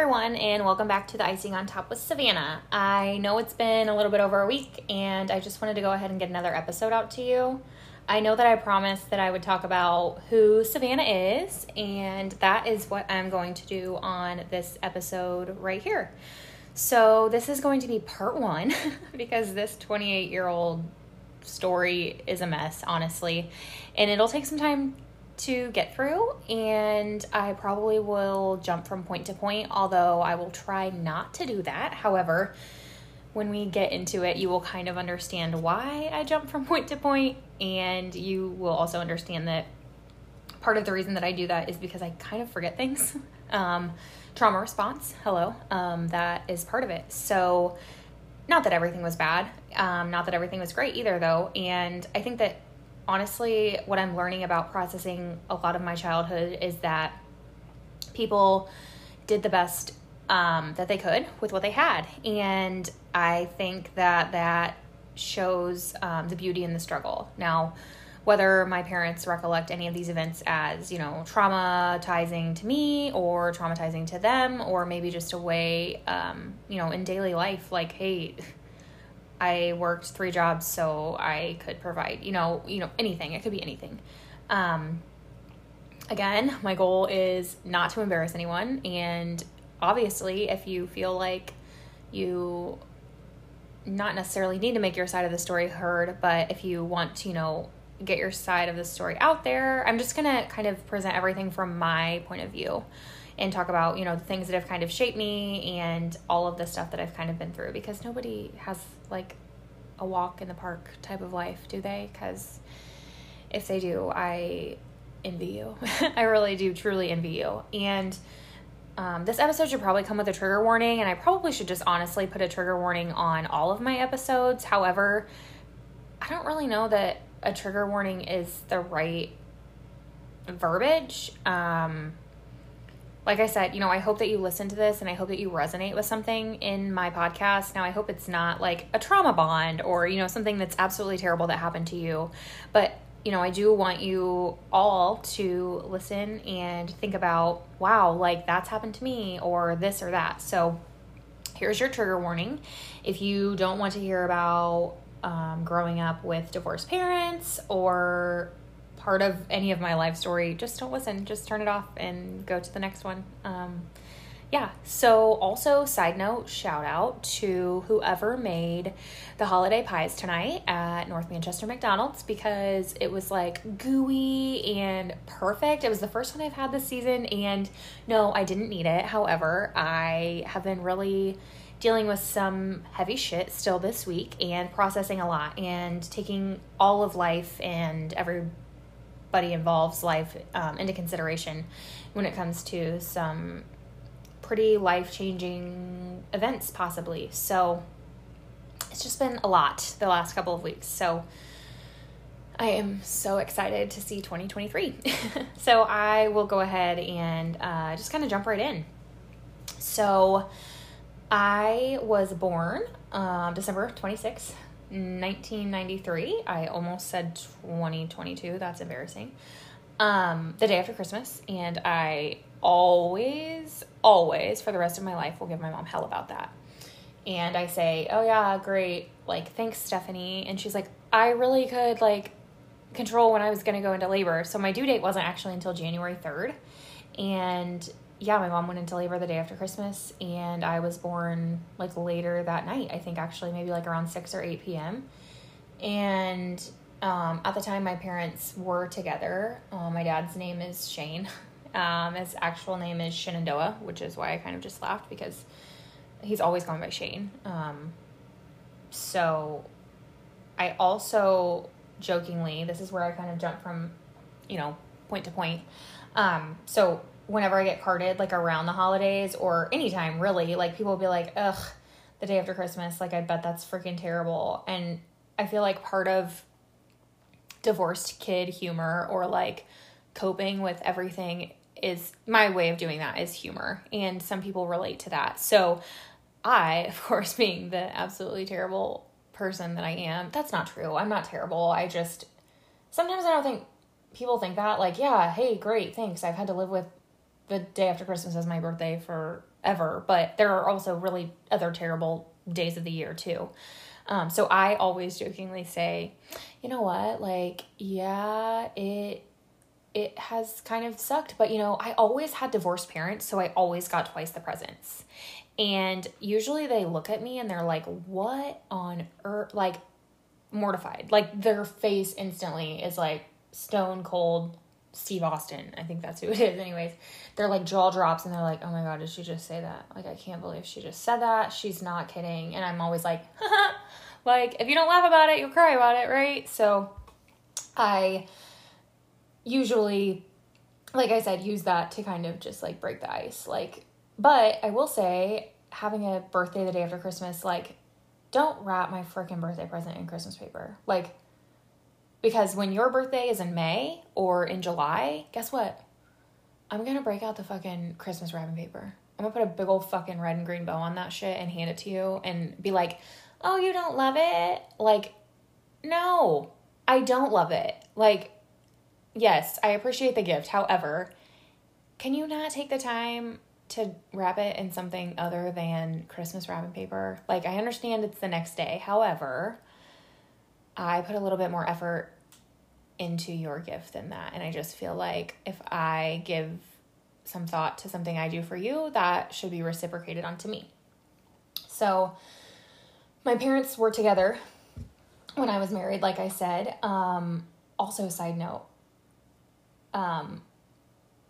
everyone, and welcome back to the Icing on Top with Savannah. I know it's been a little bit over a week, and I just wanted to go ahead and get another episode out to you. I know that I promised that I would talk about who Savannah is, and that is what I'm going to do on this episode right here. So, this is going to be part one because this 28 year old story is a mess, honestly, and it'll take some time to get through, and I probably will jump from point to point, although I will try not to do that. However, when we get into it, you will kind of understand why I jump from point to point, and you will also understand that part of the reason that I do that is because I kind of forget things. Um, trauma response, hello, um, that is part of it. So, not that everything was bad, um, not that everything was great either, though. And I think that honestly, what I'm learning about processing a lot of my childhood is that people did the best um, that they could with what they had. And I think that that shows um, the beauty in the struggle. Now, whether my parents recollect any of these events as, you know, traumatizing to me or traumatizing to them, or maybe just a way, um, you know, in daily life, like, hey, I worked three jobs so I could provide, you know, you know, anything. It could be anything. Um, again, my goal is not to embarrass anyone. And obviously, if you feel like you not necessarily need to make your side of the story heard, but if you want to, you know, get your side of the story out there, I'm just going to kind of present everything from my point of view and talk about, you know, the things that have kind of shaped me and all of the stuff that I've kind of been through because nobody has like a walk in the park type of life, do they? Because if they do, I envy you. I really do truly envy you. And um, this episode should probably come with a trigger warning, and I probably should just honestly put a trigger warning on all of my episodes. However, I don't really know that a trigger warning is the right verbiage. Um, like I said, you know, I hope that you listen to this and I hope that you resonate with something in my podcast. Now, I hope it's not like a trauma bond or, you know, something that's absolutely terrible that happened to you. But you know, I do want you all to listen and think about, wow, like that's happened to me or this or that. So here's your trigger warning. If you don't want to hear about um, growing up with divorced parents or part of any of my life story, just don't listen. Just turn it off and go to the next one. Um, yeah. So, also, side note, shout out to whoever made the holiday pies tonight at North Manchester McDonald's because it was like gooey and perfect. It was the first one I've had this season, and no, I didn't need it. However, I have been really dealing with some heavy shit still this week and processing a lot and taking all of life and everybody involves life um, into consideration when it comes to some pretty life changing events, possibly. So it's just been a lot the last couple of weeks. So I am so excited to see 2023. so I will go ahead and uh, just kind of jump right in. So I was born um, December 26th, 1993. I almost said 2022. That's embarrassing. Um, the day after Christmas, and I always, always for the rest of my life will give my mom hell about that. And I say, "Oh yeah, great. Like, thanks, Stephanie." And she's like, "I really could like control when I was going to go into labor. So my due date wasn't actually until January 3rd. And yeah, my mom went into labor the day after Christmas and I was born like later that night. I think actually maybe like around 6 or 8 p.m. And um, at the time my parents were together. Uh, my dad's name is Shane. Um, his actual name is Shenandoah, which is why I kind of just laughed because he's always gone by Shane. Um, so I also jokingly, this is where I kind of jump from, you know, point to point. Um, so whenever I get carded, like around the holidays or anytime really, like people will be like, ugh, the day after Christmas, like I bet that's freaking terrible. And I feel like part of divorced kid humor or like coping with everything is my way of doing that is humor, and some people relate to that. So, I, of course, being the absolutely terrible person that I am, that's not true. I'm not terrible. I just sometimes I don't think people think that. Like, yeah, hey, great, thanks. I've had to live with the day after Christmas as my birthday forever, but there are also really other terrible days of the year too. Um, so I always jokingly say, you know what, like, yeah, it it has kind of sucked, but you know, I always had divorced parents, so I always got twice the presents. And usually they look at me and they're like, "What on earth?" Like mortified. Like their face instantly is like stone cold Steve Austin. I think that's who it is. Anyways, they're like jaw drops and they're like, "Oh my god, did she just say that?" Like I can't believe she just said that. She's not kidding. And I'm always like, like if you don't laugh about it, you'll cry about it, right? So I usually like I said, use that to kind of just like break the ice. Like but I will say having a birthday the day after Christmas, like don't wrap my freaking birthday present in Christmas paper. Like because when your birthday is in May or in July, guess what? I'm gonna break out the fucking Christmas wrapping paper. I'm gonna put a big old fucking red and green bow on that shit and hand it to you and be like, oh, you don't love it? Like, no, I don't love it. Like, yes, I appreciate the gift. However, can you not take the time to wrap it in something other than Christmas wrapping paper? Like, I understand it's the next day. However, I put a little bit more effort into your gift than that. And I just feel like if I give some thought to something I do for you, that should be reciprocated onto me. So, my parents were together when I was married, like I said. Um, also, side note, um,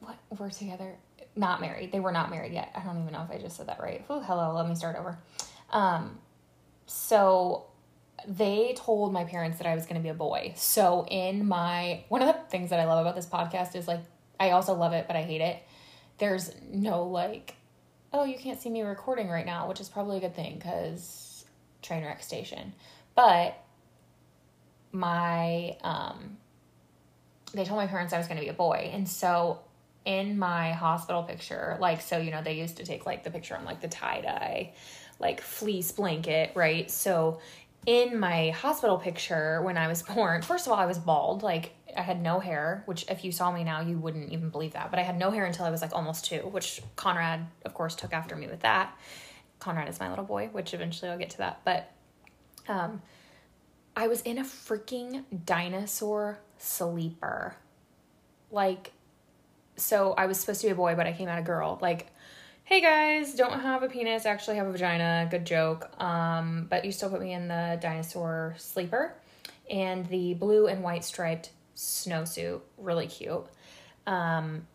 what we're together, not married. They were not married yet. I don't even know if I just said that right. Ooh, hello, let me start over. Um, so they told my parents that I was going to be a boy. So in my one of the things that I love about this podcast is like I also love it, but I hate it. There's no like, oh, you can't see me recording right now, which is probably a good thing because train wreck station. But my um, they told my parents I was going to be a boy, and so in my hospital picture, like so you know they used to take like the picture on like the tie dye like fleece blanket, right? So in my hospital picture when I was born, first of all, I was bald. Like, I had no hair, which if you saw me now, you wouldn't even believe that. But I had no hair until I was like almost two, which Conrad, of course, took after me with that. Conrad is my little boy, which eventually I'll get to that. But um, I was in a freaking dinosaur sleeper. Like, so I was supposed to be a boy, but I came out a girl. Like, hey guys, don't have a penis, actually have a vagina. Good joke. Um, but you still put me in the dinosaur sleeper and the blue and white striped snowsuit. Really cute. Um,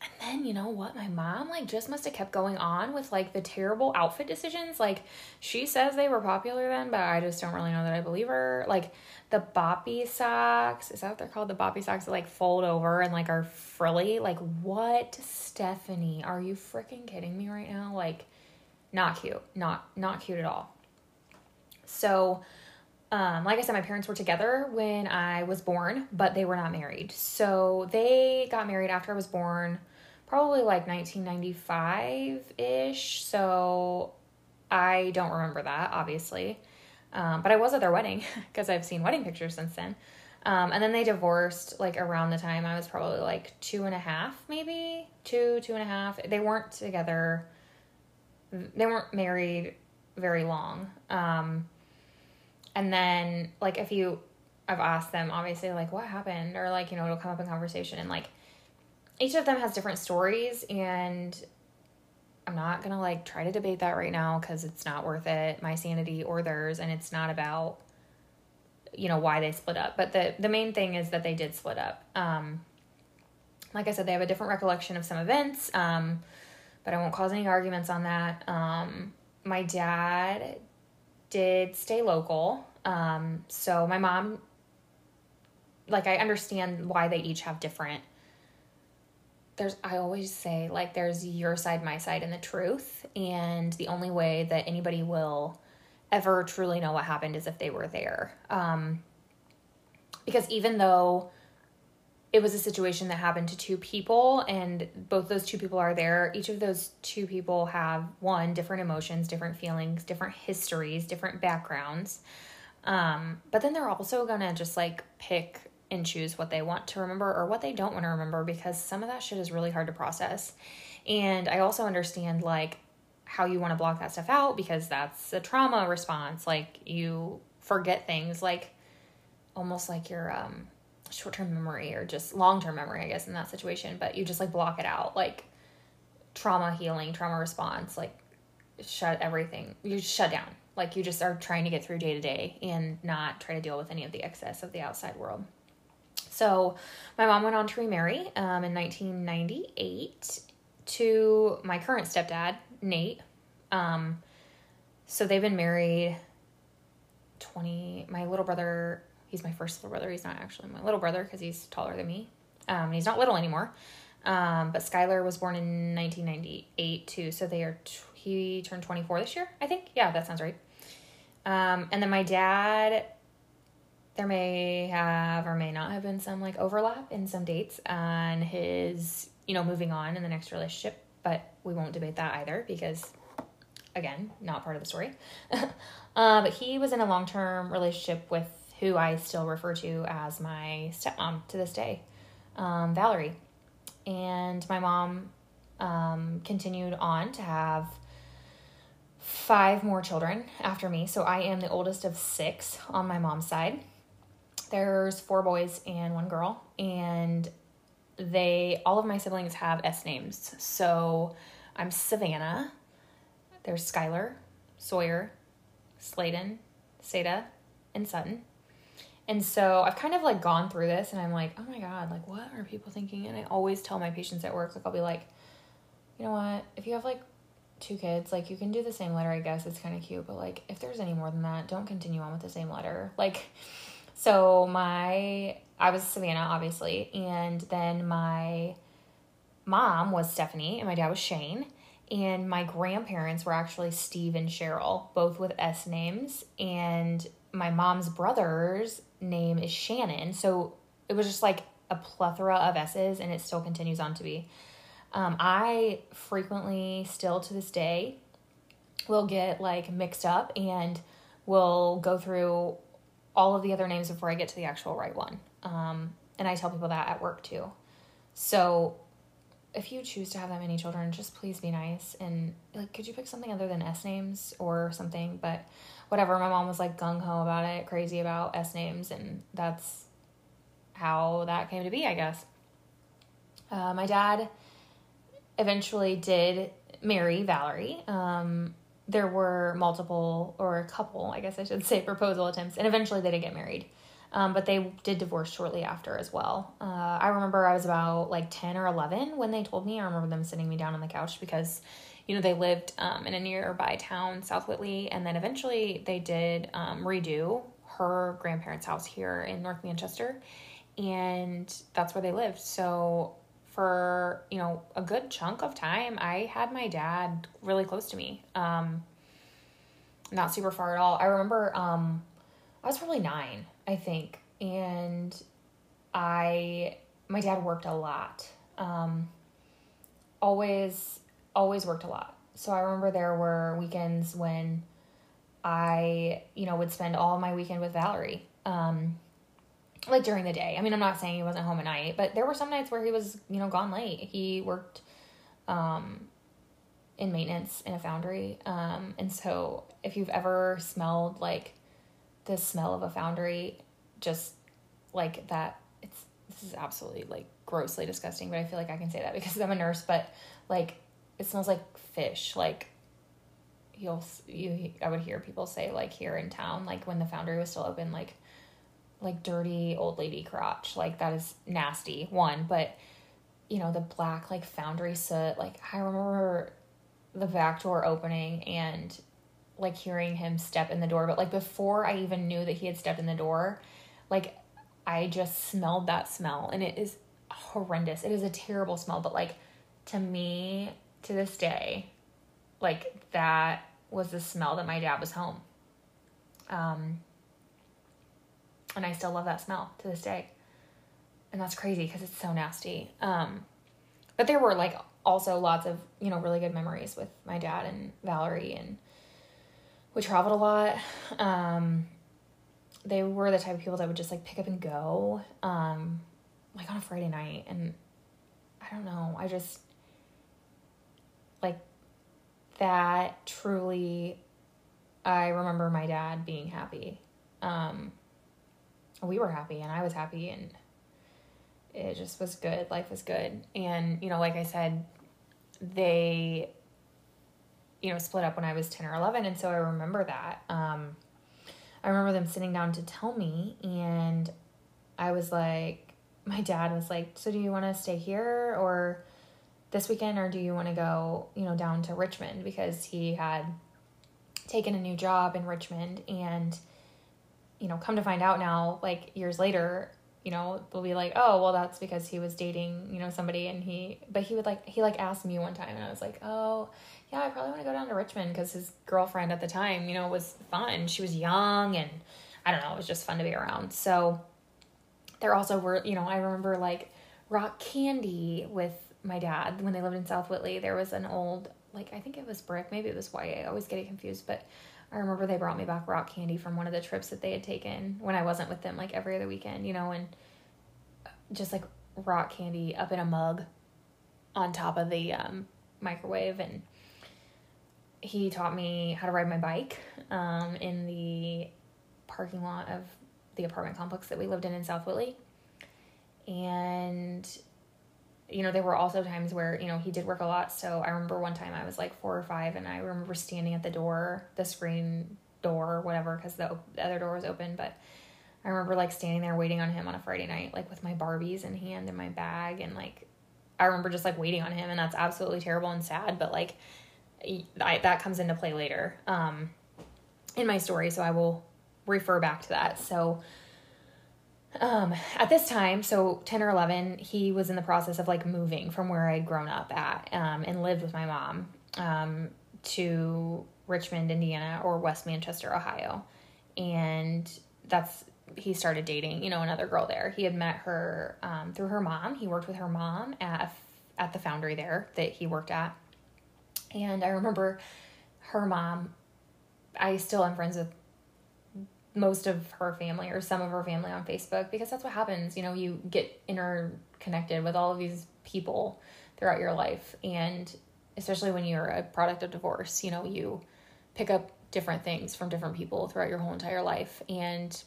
and then you know what? My mom like just must have kept going on with like the terrible outfit decisions. Like she says they were popular then, but I just don't really know that I believe her. Like the boppy socks, is that what they're called? The boppy socks that like fold over and like are frilly. Like what, Stephanie? Are you freaking kidding me right now? Like not cute. Not not cute at all. So um, like I said, my parents were together when I was born, but they were not married. So they got married after I was born probably like 1995 ish. So I don't remember that, obviously. Um, but I was at their wedding because I've seen wedding pictures since then. Um, and then they divorced like around the time I was probably like two and a half, maybe two, two and a half. They weren't together, they weren't married very long. Um, and then, like, if you, I've asked them obviously, like, what happened, or like, you know, it'll come up in conversation, and like, each of them has different stories and I'm not gonna like try to debate that right now because it's not worth it, my sanity or theirs, and it's not about you know why they split up. But the the main thing is that they did split up. Um, like I said, they have a different recollection of some events, um, but I won't cause any arguments on that. Um, my dad did stay local, um, so my mom, like I understand why they each have different there's I always say like there's your side, my side, and the truth. And the only way that anybody will ever truly know what happened is if they were there. Um, because even though it was a situation that happened to two people and both those two people are there each of those two people have one different emotions different feelings different histories different backgrounds um, but then they're also gonna just like pick and choose what they want to remember or what they don't want to remember because some of that shit is really hard to process and i also understand like how you want to block that stuff out because that's a trauma response like you forget things like almost like your um short term memory or just long term memory, I guess, in that situation, but you just like block it out. Like trauma healing, trauma response, like shut everything, you shut down. Like you just are trying to get through day to day and not try to deal with any of the excess of the outside world. So my mom went on to remarry um, in 1998 to my current stepdad, Nate. Um, so they've been married 20, my little brother He's my first little brother. He's not actually my little brother because he's taller than me. Um, he's not little anymore. Um, but Skylar was born in 1998 too. So they are, t- he turned 24 this year, I think. Yeah, that sounds right. Um, and then my dad, there may have or may not have been some like overlap in some dates on his, you know, moving on in the next relationship, but we won't debate that either because, again, not part of the story. uh, but he was in a long term relationship with who I still refer to as my stepmom to this day, um, Valerie. And my mom um, continued on to have five more children after me. So I am the oldest of six on my mom's side. There's four boys and one girl, and they all of my siblings have S names. So I'm Savannah. There's Skylar, Sawyer, Sladen, Seda, and Sutton. And so I've kind of like gone through this and I'm like, oh my God, like what are people thinking? And I always tell my patients at work, like I'll be like, you know what, if you have like two kids, like you can do the same letter, I guess it's kind of cute, but like if there's any more than that, don't continue on with the same letter. Like, so my, I was Savannah, obviously, and then my mom was Stephanie and my dad was Shane. And my grandparents were actually Steve and Cheryl, both with S names. And my mom's brother's name is Shannon. So it was just like a plethora of S's, and it still continues on to be. Um, I frequently, still to this day, will get like mixed up and will go through all of the other names before I get to the actual right one. Um, and I tell people that at work too. So if you choose to have that many children, just please be nice and like, could you pick something other than S names or something? But whatever. My mom was like gung ho about it, crazy about S names, and that's how that came to be, I guess. Uh, my dad eventually did marry Valerie. Um, there were multiple, or a couple, I guess I should say, proposal attempts, and eventually they did get married. Um, but they did divorce shortly after as well. Uh, I remember I was about like 10 or 11 when they told me. I remember them sitting me down on the couch because you know, they lived um, in a nearby town, South Whitley, and then eventually they did um, redo her grandparents' house here in North Manchester, and that's where they lived. So for you know a good chunk of time, I had my dad really close to me, um, not super far at all. I remember um, I was probably nine, I think, and I my dad worked a lot. Um, always always worked a lot. So I remember there were weekends when I, you know, would spend all my weekend with Valerie. Um, like during the day. I mean, I'm not saying he wasn't home at night, but there were some nights where he was, you know, gone late. He worked um, in maintenance in a foundry. Um, and so if you've ever smelled like the smell of a foundry, just like that, it's, this is absolutely like grossly disgusting, but I feel like I can say that because I'm a nurse, but like it smells like fish. Like you'll you I would hear people say like here in town, like when the foundry was still open, like like dirty old lady crotch. Like that is nasty. One, but you know the black like foundry soot. Like I remember the back door opening and like hearing him step in the door. But like before I even knew that he had stepped in the door, like I just smelled that smell and it is horrendous. It is a terrible smell, but like to me, to this day, like that was the smell that my dad was home. Um, and I still love that smell to this day. and that's crazy because it's so nasty. Um, but there were like also lots of you know really good memories with my dad and Valerie, and we traveled a lot. Um, they were the type of people that would just like pick up and go, um, like on a Friday night, and I don't know, I just like that truly. I remember my dad being happy. Um, we were happy, and I was happy, and it just was good. Life was good. And, you know, like I said, they, you know, split up when I was 10 or 11. And so I remember that. Um, I remember them sitting down to tell me, and I was like, my dad was like, So do you want to stay here or this weekend, or do you want to go, you know, down to Richmond? Because he had taken a new job in Richmond and, you know, come to find out now, like years later, you know, they'll be like, oh, well, that's because he was dating, you know, somebody, and he, but he would like, he like asked me one time, and I was like, oh, yeah, I probably want to go down to Richmond because his girlfriend at the time, you know, was fun. She was young, and I don't know, it was just fun to be around. So there also were, you know, I remember like rock candy with my dad when they lived in South Whitley. There was an old, like, I think it was brick, maybe it was white. I always get it confused, but I remember they brought me back rock candy from one of the trips that they had taken when I wasn't with them, like every other weekend, you know, and just like rock candy up in a mug on top of the um, microwave. And he taught me how to ride my bike um, in the parking lot of the apartment complex that we lived in in South Whitley. And you know, there were also times where, you know, he did work a lot. So I remember one time I was like four or five and I remember standing at the door, the screen door, or whatever, because the, the other door was open. But I remember like standing there waiting on him on a Friday night, like with my Barbies in hand in my bag. And like, I remember just like waiting on him. And that's absolutely terrible and sad. But like, I, that comes into play later um, in my story. So I will refer back to that. So, um at this time so 10 or 11 he was in the process of like moving from where i'd grown up at um and lived with my mom um to richmond indiana or west manchester ohio. And that's he started dating you know another girl there. He had met her um, through her mom. He worked with her mom at at the foundry there that he worked at. And i remember her mom i still am friends with most of her family or some of her family on Facebook because that's what happens. You know, you get interconnected with all of these people throughout your life. And especially when you're a product of divorce, you know, you pick up different things from different people throughout your whole entire life. And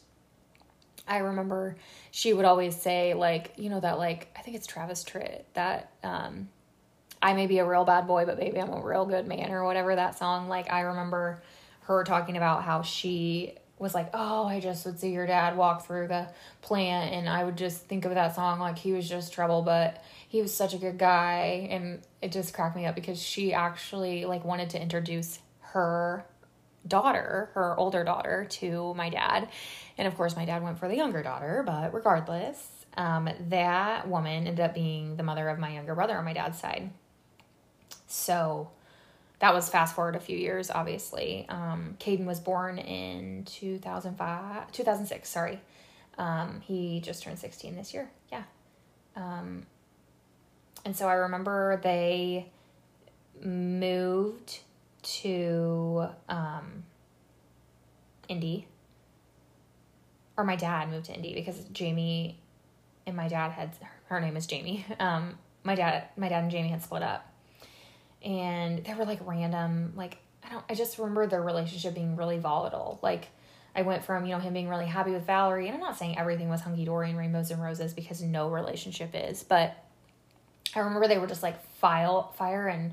I remember she would always say, like, you know, that, like, I think it's Travis Tritt, that, um, I may be a real bad boy, but maybe I'm a real good man, or whatever that song. Like, I remember her talking about how she was like, oh, I just would see your dad walk through the plant, and I would just think of that song like he was just trouble, but he was such a good guy, and it just cracked me up because she actually like wanted to introduce her daughter, her older daughter, to my dad, and of course my dad went for the younger daughter, but regardless, um, that woman ended up being the mother of my younger brother on my dad's side. So that was fast forward a few years, obviously. Um, Caden was born in 2005, 2006, sorry. Um, he just turned 16 this year. Yeah. Um, and so I remember they moved to um, Indy. Or my dad moved to Indy because Jamie and my dad had, her name is Jamie. Um, my dad, my dad and Jamie had split up and they were like random like i don't i just remember their relationship being really volatile. Like i went from you know him being really happy with valerie and i'm not saying everything was hunky-dory and rainbows and roses because no relationship is but i remember they were just like file fire and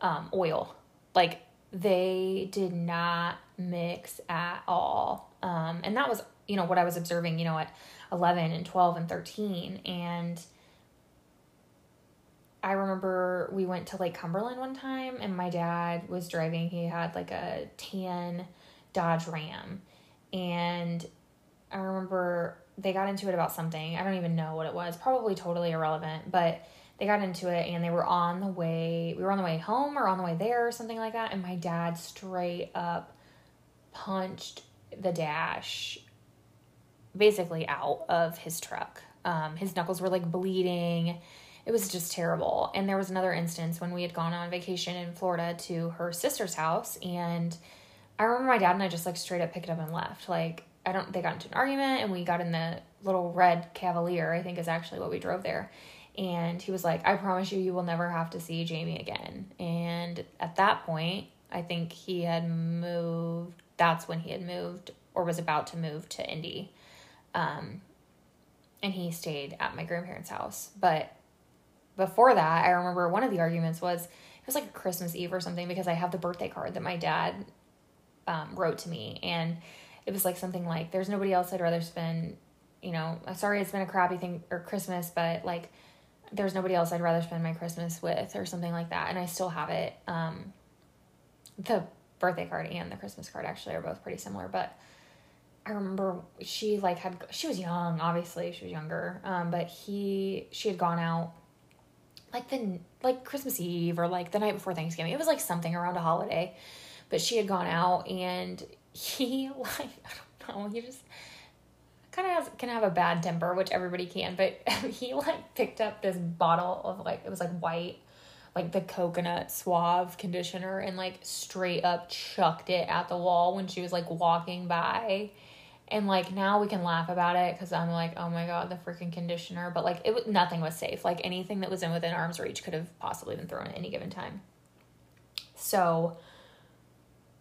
um, oil. Like they did not mix at all. Um, and that was you know what i was observing you know at 11 and 12 and 13 and I remember we went to Lake Cumberland one time and my dad was driving. He had like a tan Dodge Ram. And I remember they got into it about something. I don't even know what it was. Probably totally irrelevant, but they got into it and they were on the way. We were on the way home or on the way there or something like that. And my dad straight up punched the dash basically out of his truck Um, his knuckles were like bleeding. It was just terrible. And there was another instance when we had gone on vacation in Florida to her sister's house. And I remember my dad and I just like straight up picked up and left. Like, I don't, they got into an argument and we got in the little red Cavalier, I think is actually what we drove there. And he was like, I promise you, you will never have to see Jamie again. And at that point, I think he had moved, that's when he had moved or was about to move to Indy. Um, and he stayed at my grandparents' house. But before that, I remember one of the arguments was it was like a Christmas Eve or something because I have the birthday card that my dad um, wrote to me. And it was like something like, There's nobody else I'd rather spend, you know, sorry it's been a crappy thing or Christmas, but like, there's nobody else I'd rather spend my Christmas with or something like that. And I still have it. Um, the birthday card and the Christmas card actually are both pretty similar, but I remember she like had she was young, obviously she was younger, um, but he she had gone out like the like Christmas Eve or like the night before Thanksgiving. It was like something around a holiday, but she had gone out and he like I don't know he just kind of has can have a bad temper, which everybody can, but he like picked up this bottle of like it was like white like the coconut suave conditioner and like straight up chucked it at the wall when she was like walking by and like now we can laugh about it because i'm like oh my god the freaking conditioner. But like it was nothing was safe. Like anything that was in within arm's reach could have possibly been thrown at any given time. So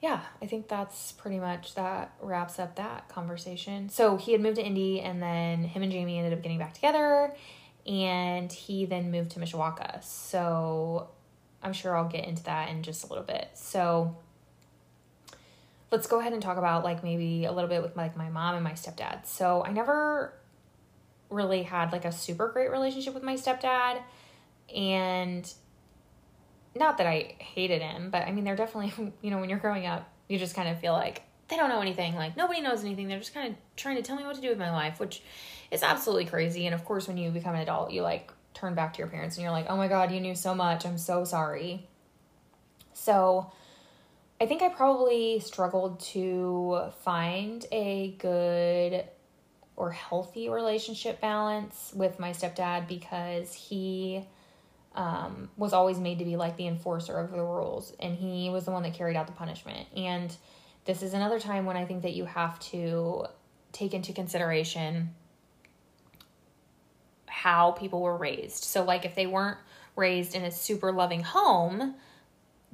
yeah i think that's pretty much that wraps up that conversation. So he had moved to indy and then him and jamie ended up getting back together and he then moved to mishawaka. So i'm sure i'll get into that in just a little bit. So let's go ahead and talk about like maybe a little bit with like my mom and my stepdad. So I never really had like a super great relationship with my stepdad and not that I hated him, but I mean they're definitely, you know, when you're growing up, you just kind of feel like they don't know anything, like nobody knows anything. They're just kind of trying to tell me what to do with my life, which is absolutely crazy. And of course, when you become an adult, you like turn back to your parents and you're like, "Oh my god, you knew so much. I'm so sorry." So, I think I probably struggled to find a good or healthy relationship balance with my stepdad because he um, was always made to be like the enforcer of the rules and he was the one that carried out the punishment. And this is another time when I think that you have to take into consideration how people were raised. So, like, if they weren't raised in a super loving home,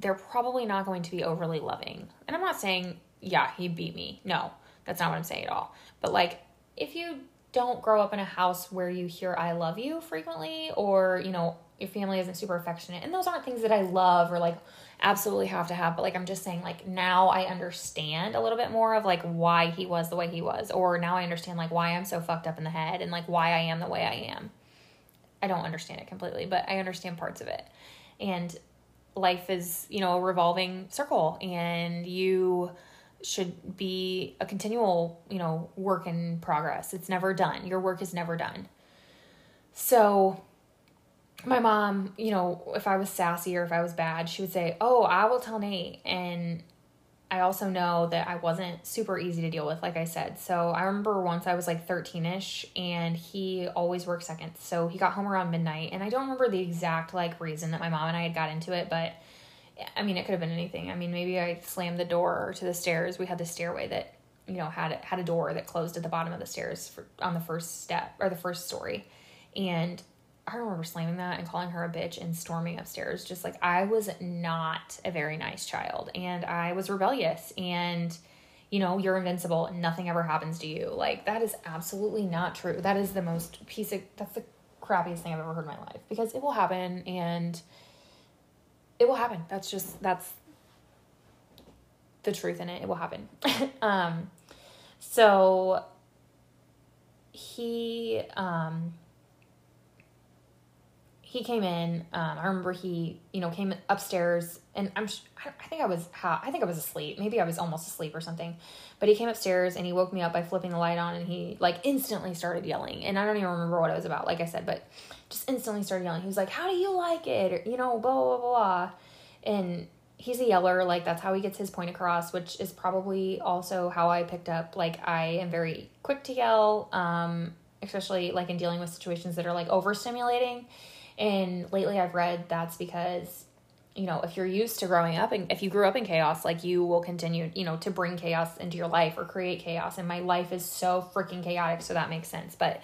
they're probably not going to be overly loving. And I'm not saying, yeah, he beat me. No, that's not what I'm saying at all. But like, if you don't grow up in a house where you hear I love you frequently, or, you know, your family isn't super affectionate, and those aren't things that I love or like absolutely have to have, but like, I'm just saying, like, now I understand a little bit more of like why he was the way he was, or now I understand like why I'm so fucked up in the head and like why I am the way I am. I don't understand it completely, but I understand parts of it. And life is, you know, a revolving circle and you should be a continual, you know, work in progress. It's never done. Your work is never done. So my mom, you know, if I was sassy or if I was bad, she would say, "Oh, I will tell Nate." And I also know that I wasn't super easy to deal with, like I said. So I remember once I was like 13 ish and he always worked seconds. So he got home around midnight. And I don't remember the exact like reason that my mom and I had got into it, but I mean, it could have been anything. I mean, maybe I slammed the door to the stairs. We had the stairway that, you know, had had a door that closed at the bottom of the stairs for, on the first step or the first story. And I remember slamming that and calling her a bitch and storming upstairs. Just like I was not a very nice child and I was rebellious and you know, you're invincible and nothing ever happens to you. Like that is absolutely not true. That is the most piece of that's the crappiest thing I've ever heard in my life because it will happen and it will happen. That's just that's the truth in it. It will happen. um so he um he came in. Um, I remember he, you know, came upstairs, and I'm, I think I was, I think I was asleep. Maybe I was almost asleep or something. But he came upstairs and he woke me up by flipping the light on, and he like instantly started yelling. And I don't even remember what it was about, like I said, but just instantly started yelling. He was like, "How do you like it?" Or, you know, blah blah blah. And he's a yeller, like that's how he gets his point across, which is probably also how I picked up. Like I am very quick to yell. Um, especially like in dealing with situations that are like overstimulating. And lately I've read that's because you know, if you're used to growing up and if you grew up in chaos, like you will continue, you know, to bring chaos into your life or create chaos. And my life is so freaking chaotic, so that makes sense. But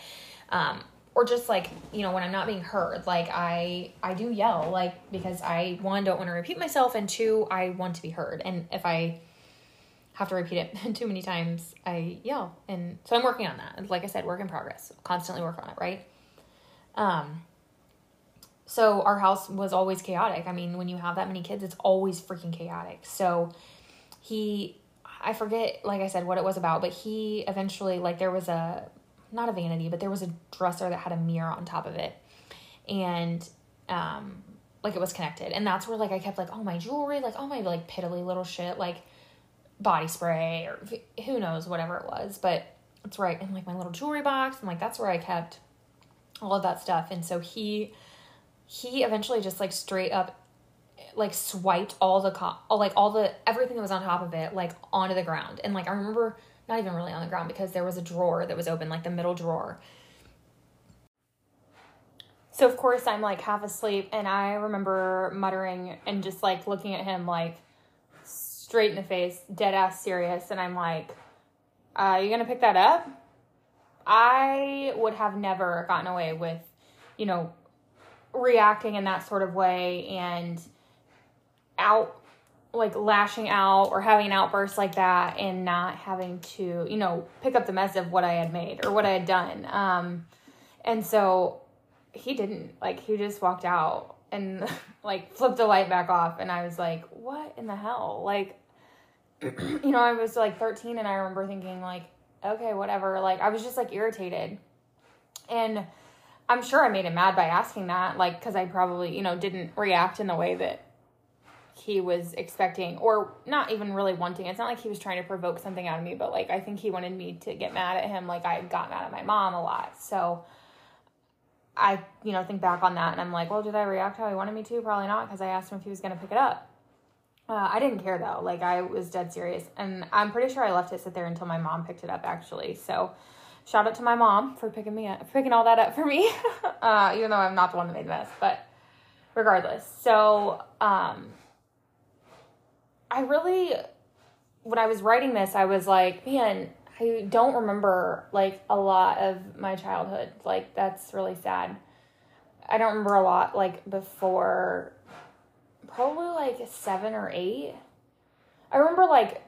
um or just like, you know, when I'm not being heard, like I I do yell, like because I one don't want to repeat myself and two, I want to be heard. And if I have to repeat it too many times, I yell. And so I'm working on that. Like I said, work in progress. Constantly work on it, right? Um so our house was always chaotic. I mean, when you have that many kids, it's always freaking chaotic. So he I forget like I said what it was about, but he eventually like there was a not a vanity, but there was a dresser that had a mirror on top of it. And um like it was connected. And that's where like I kept like all my jewelry, like all my like piddly little shit, like body spray or who knows whatever it was, but it's right in like my little jewelry box and like that's where I kept all of that stuff. And so he he eventually just like straight up like swiped all the co- all, like all the everything that was on top of it like onto the ground. And like i remember not even really on the ground because there was a drawer that was open like the middle drawer. So of course i'm like half asleep and i remember muttering and just like looking at him like straight in the face dead ass serious. And i'm like uh you gonna pick that up? I would have never gotten away with you know reacting in that sort of way and out like lashing out or having an outburst like that and not having to you know pick up the mess of what i had made or what i had done. Um and so he didn't. Like he just walked out and like flipped the light back off and i was like what in the hell? Like you know i was like 13 and i remember thinking like okay whatever. Like i was just like irritated. And I'm sure I made him mad by asking that, like, because I probably, you know, didn't react in the way that he was expecting, or not even really wanting. It's not like he was trying to provoke something out of me, but like, I think he wanted me to get mad at him, like I got mad at my mom a lot. So I, you know, think back on that and I'm like, well, did I react how he wanted me to? Probably not, because I asked him if he was going to pick it up. Uh, I didn't care though. Like, I was dead serious. And I'm pretty sure I left it sit there until my mom picked it up, actually. So, shout out to my mom for picking me up, picking all that up for me, uh, even though I'm not the one that made the mess, but regardless. So, um, I really, when I was writing this, I was like, man, I don't remember like a lot of my childhood. Like, that's really sad. I don't remember a lot like before probably like seven or eight. I remember like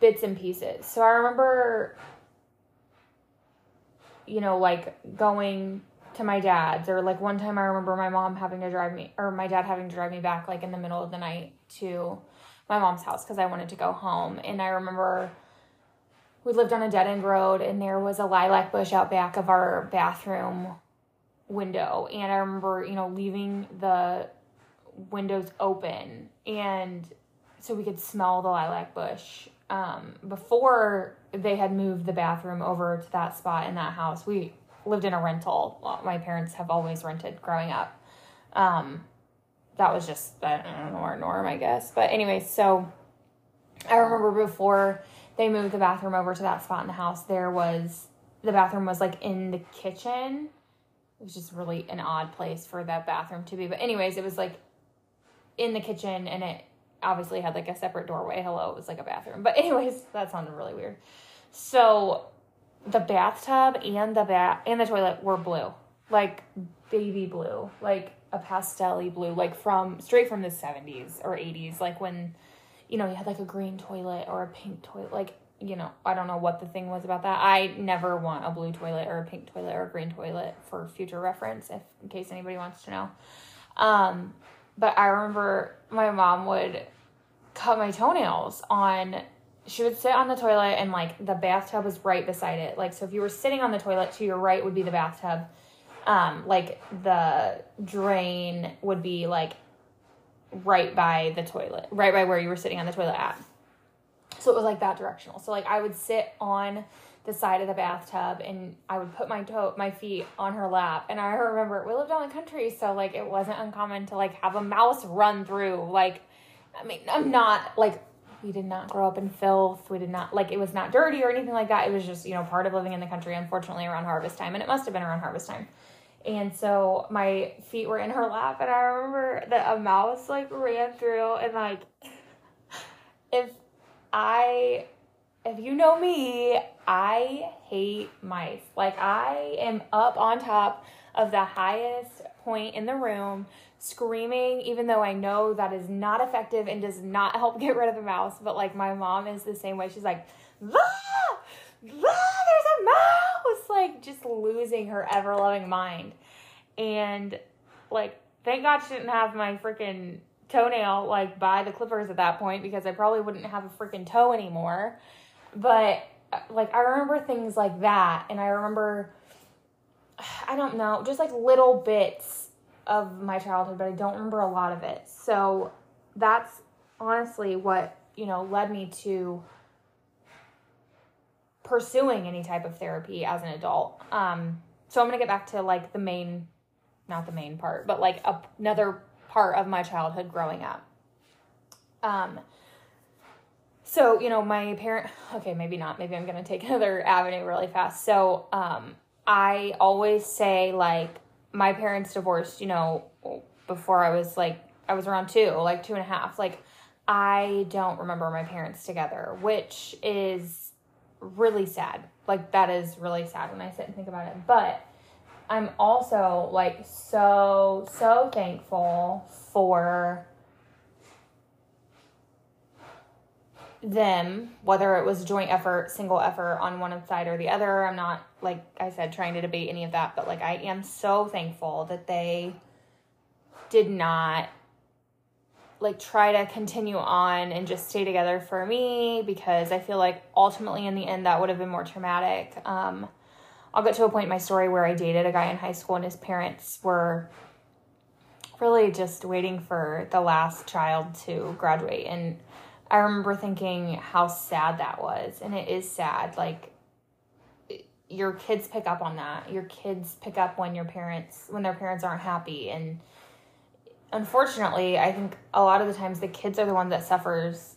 bits and pieces. So I remember you know, like going to my dad's or like one time I remember my mom having to drive me or my dad having to drive me back like in the middle of the night to my mom's house because I wanted to go home. And I remember we lived on a dead end road and there was a lilac bush out back of our bathroom window. And I remember, you know, leaving the windows open and so we could smell the lilac bush um, before they had moved the bathroom over to that spot in that house, we lived in a rental. My parents have always rented growing up. Um, that was just I don't know our norm, I guess. But anyway, so I remember before they moved the bathroom over to that spot in the house, there was the bathroom was like in the kitchen. It was just really an odd place for that bathroom to be. But anyways, it was like in the kitchen and it obviously had like a separate doorway. Hello, it was like a bathroom. But anyways, that sounded really weird. So the bathtub and the bath and the toilet were blue. Like baby blue. Like a pastelly blue, like from straight from the 70s or 80s, like when you know, you had like a green toilet or a pink toilet, like you know, I don't know what the thing was about that. I never want a blue toilet or a pink toilet or a green toilet for future reference, if in case anybody wants to know. Um, but I remember my mom would cut my toenails on she would sit on the toilet and like the bathtub was right beside it. Like so if you were sitting on the toilet to your right would be the bathtub. Um like the drain would be like right by the toilet, right by where you were sitting on the toilet at. So it was like that directional. So like I would sit on the side of the bathtub and I would put my toe my feet on her lap and I remember we lived on the country so like it wasn't uncommon to like have a mouse run through like I mean I'm not like we did not grow up in filth. We did not like it was not dirty or anything like that. It was just, you know, part of living in the country, unfortunately, around harvest time. And it must have been around harvest time. And so my feet were in her lap, and I remember that a mouse like ran through, and like, if I, if you know me, I hate mice. Like, I am up on top of the highest point in the room, screaming, even though I know that is not effective and does not help get rid of the mouse. But like, my mom is the same way. She's like, ah! ah there's a mouse, like just losing her ever loving mind. And like, thank God she didn't have my freaking toenail like by the clippers at that point because I probably wouldn't have a freaking toe anymore. But like, I remember things like that. And I remember, I don't know, just like little bits of my childhood, but I don't remember a lot of it. So that's honestly what, you know, led me to pursuing any type of therapy as an adult. Um, so I'm gonna get back to like the main, not the main part, but like a, another part of my childhood growing up. Um, so you know, my parent. Okay, maybe not. Maybe I'm gonna take another avenue really fast. So um, I always say like my parents divorced. You know, before I was like I was around two, like two and a half. Like I don't remember my parents together, which is really sad. Like that is really sad when I sit and think about it. But I'm also like so so thankful for them, whether it was joint effort, single effort on one side or the other. I'm not like I said trying to debate any of that, but like I am so thankful that they did not like try to continue on and just stay together for me because I feel like ultimately in the end that would have been more traumatic. Um, I'll get to a point in my story where I dated a guy in high school and his parents were really just waiting for the last child to graduate and I remember thinking how sad that was and it is sad like your kids pick up on that. Your kids pick up when your parents when their parents aren't happy and unfortunately, I think a lot of the times the kids are the ones that suffers.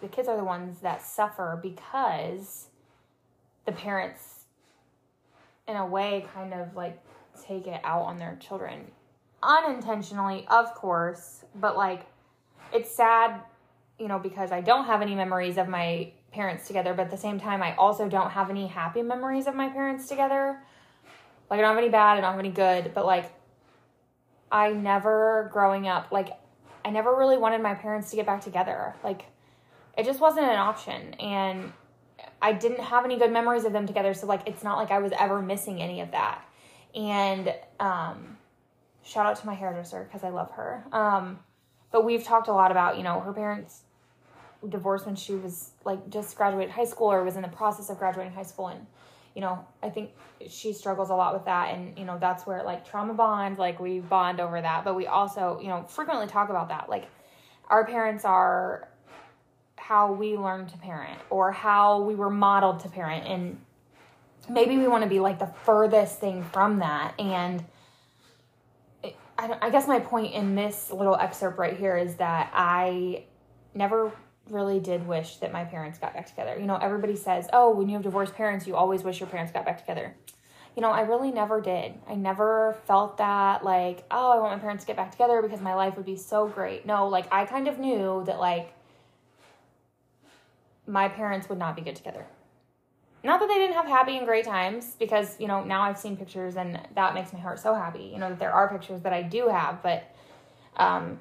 The kids are the ones that suffer because the parents, in a way, kind of like take it out on their children. Unintentionally, of course, but like it's sad, you know, because I don't have any memories of my parents together, but at the same time, I also don't have any happy memories of my parents together. Like, I don't have any bad, I don't have any good, but like, I never growing up like I never really wanted my parents to get back together. Like it just wasn't an option and I didn't have any good memories of them together so like it's not like I was ever missing any of that. And um shout out to my hairdresser cuz I love her. Um but we've talked a lot about, you know, her parents divorced when she was like just graduated high school or was in the process of graduating high school and you know, I think she struggles a lot with that. And, you know, that's where like trauma bond, like we bond over that. But we also, you know, frequently talk about that. Like our parents are how we learned to parent or how we were modeled to parent. And maybe we want to be like the furthest thing from that. And it, I, I guess my point in this little excerpt right here is that I never really did wish that my parents got back together. You know, everybody says, oh, when you have divorced parents, you always wish your parents got back together. You know, I really never did. I never felt that, like, oh, I want my parents to get back together because my life would be so great. No, like, I kind of knew that, like, my parents would not be good together. Not that they didn't have happy and great times, because, you know, now I've seen pictures and that makes my heart so happy. You know, that there are pictures that I do have, but, um,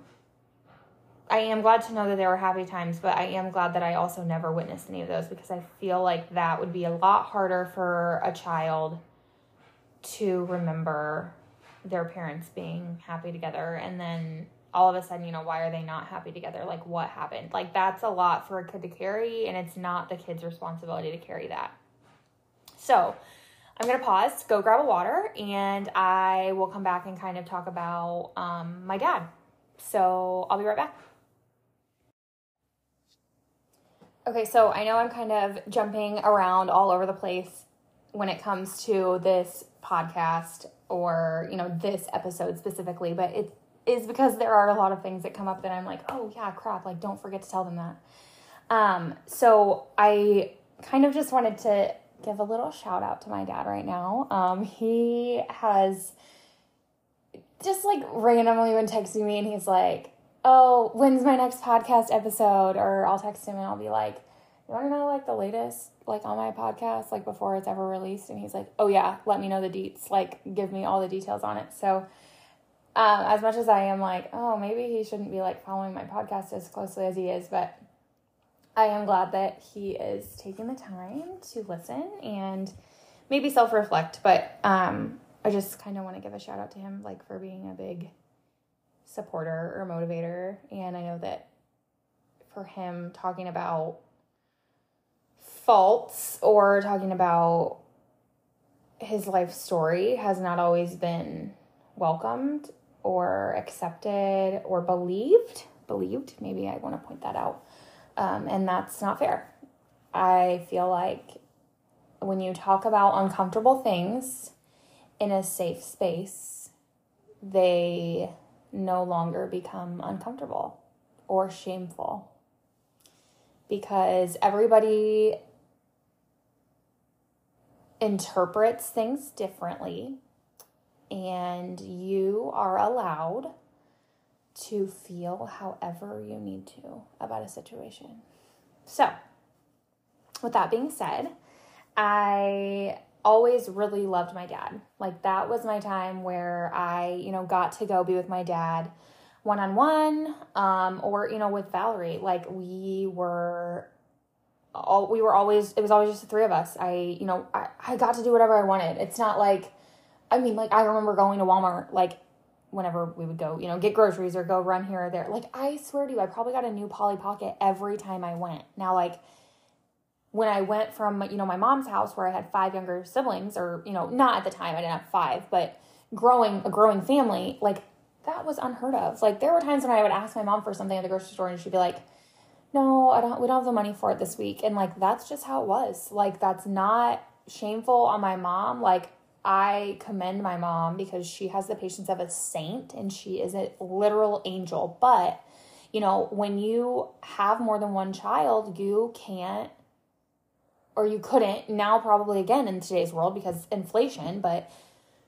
I am glad to know that there were happy times, but I am glad that I also never witnessed any of those because I feel like that would be a lot harder for a child to remember their parents being happy together and then all of a sudden, you know, why are they not happy together? Like what happened? Like that's a lot for a kid to carry and it's not the kid's responsibility to carry that. So, I'm to pause, go grab a water, and I will come back and kind of talk about um, my dad. So, I'll be right back. Okay, so I know I'm kind of jumping around all over the place when it comes to this podcast or, you know, this episode specifically, but it is because there are a lot of things that come up that I'm like, oh, yeah, crap, like, don't forget to tell them that. Um, so I kind of just wanted to give a little shout out to my dad right now. Um, he has just like randomly been texting me and he's like, Oh, when's my next podcast episode? Or I'll text him and I'll be like, You wanna know like the latest like on my podcast, like before it's ever released? And he's like, Oh yeah, let me know the deets, like give me all the details on it. So um, as much as I am like, oh, maybe he shouldn't be like following my podcast as closely as he is, but I am glad that he is taking the time to listen and maybe self reflect. But um, I just kind of want to give a shout out to him, like for being a big supporter or motivator. And I know that for him, talking about faults or talking about his life story has not always been welcomed or accepted or believed. Believed, maybe I want to point that out. Um, and that's not fair. I feel like when you talk about uncomfortable things in a safe space, they no longer become uncomfortable or shameful because everybody interprets things differently and you are allowed to feel however you need to about a situation. So, with that being said, I always really loved my dad. Like that was my time where I, you know, got to go be with my dad one on one or you know with Valerie. Like we were all we were always it was always just the three of us. I, you know, I, I got to do whatever I wanted. It's not like I mean, like I remember going to Walmart like whenever we would go, you know, get groceries or go run here or there. Like I swear to you, I probably got a new Polly Pocket every time I went. Now like when I went from, you know, my mom's house where I had five younger siblings or, you know, not at the time, I didn't have five, but growing a growing family, like that was unheard of. Like there were times when I would ask my mom for something at the grocery store and she'd be like, "No, I don't we don't have the money for it this week." And like that's just how it was. Like that's not shameful on my mom. Like I commend my mom because she has the patience of a saint and she is a literal angel. But, you know, when you have more than one child, you can't or you couldn't now probably again in today's world because inflation, but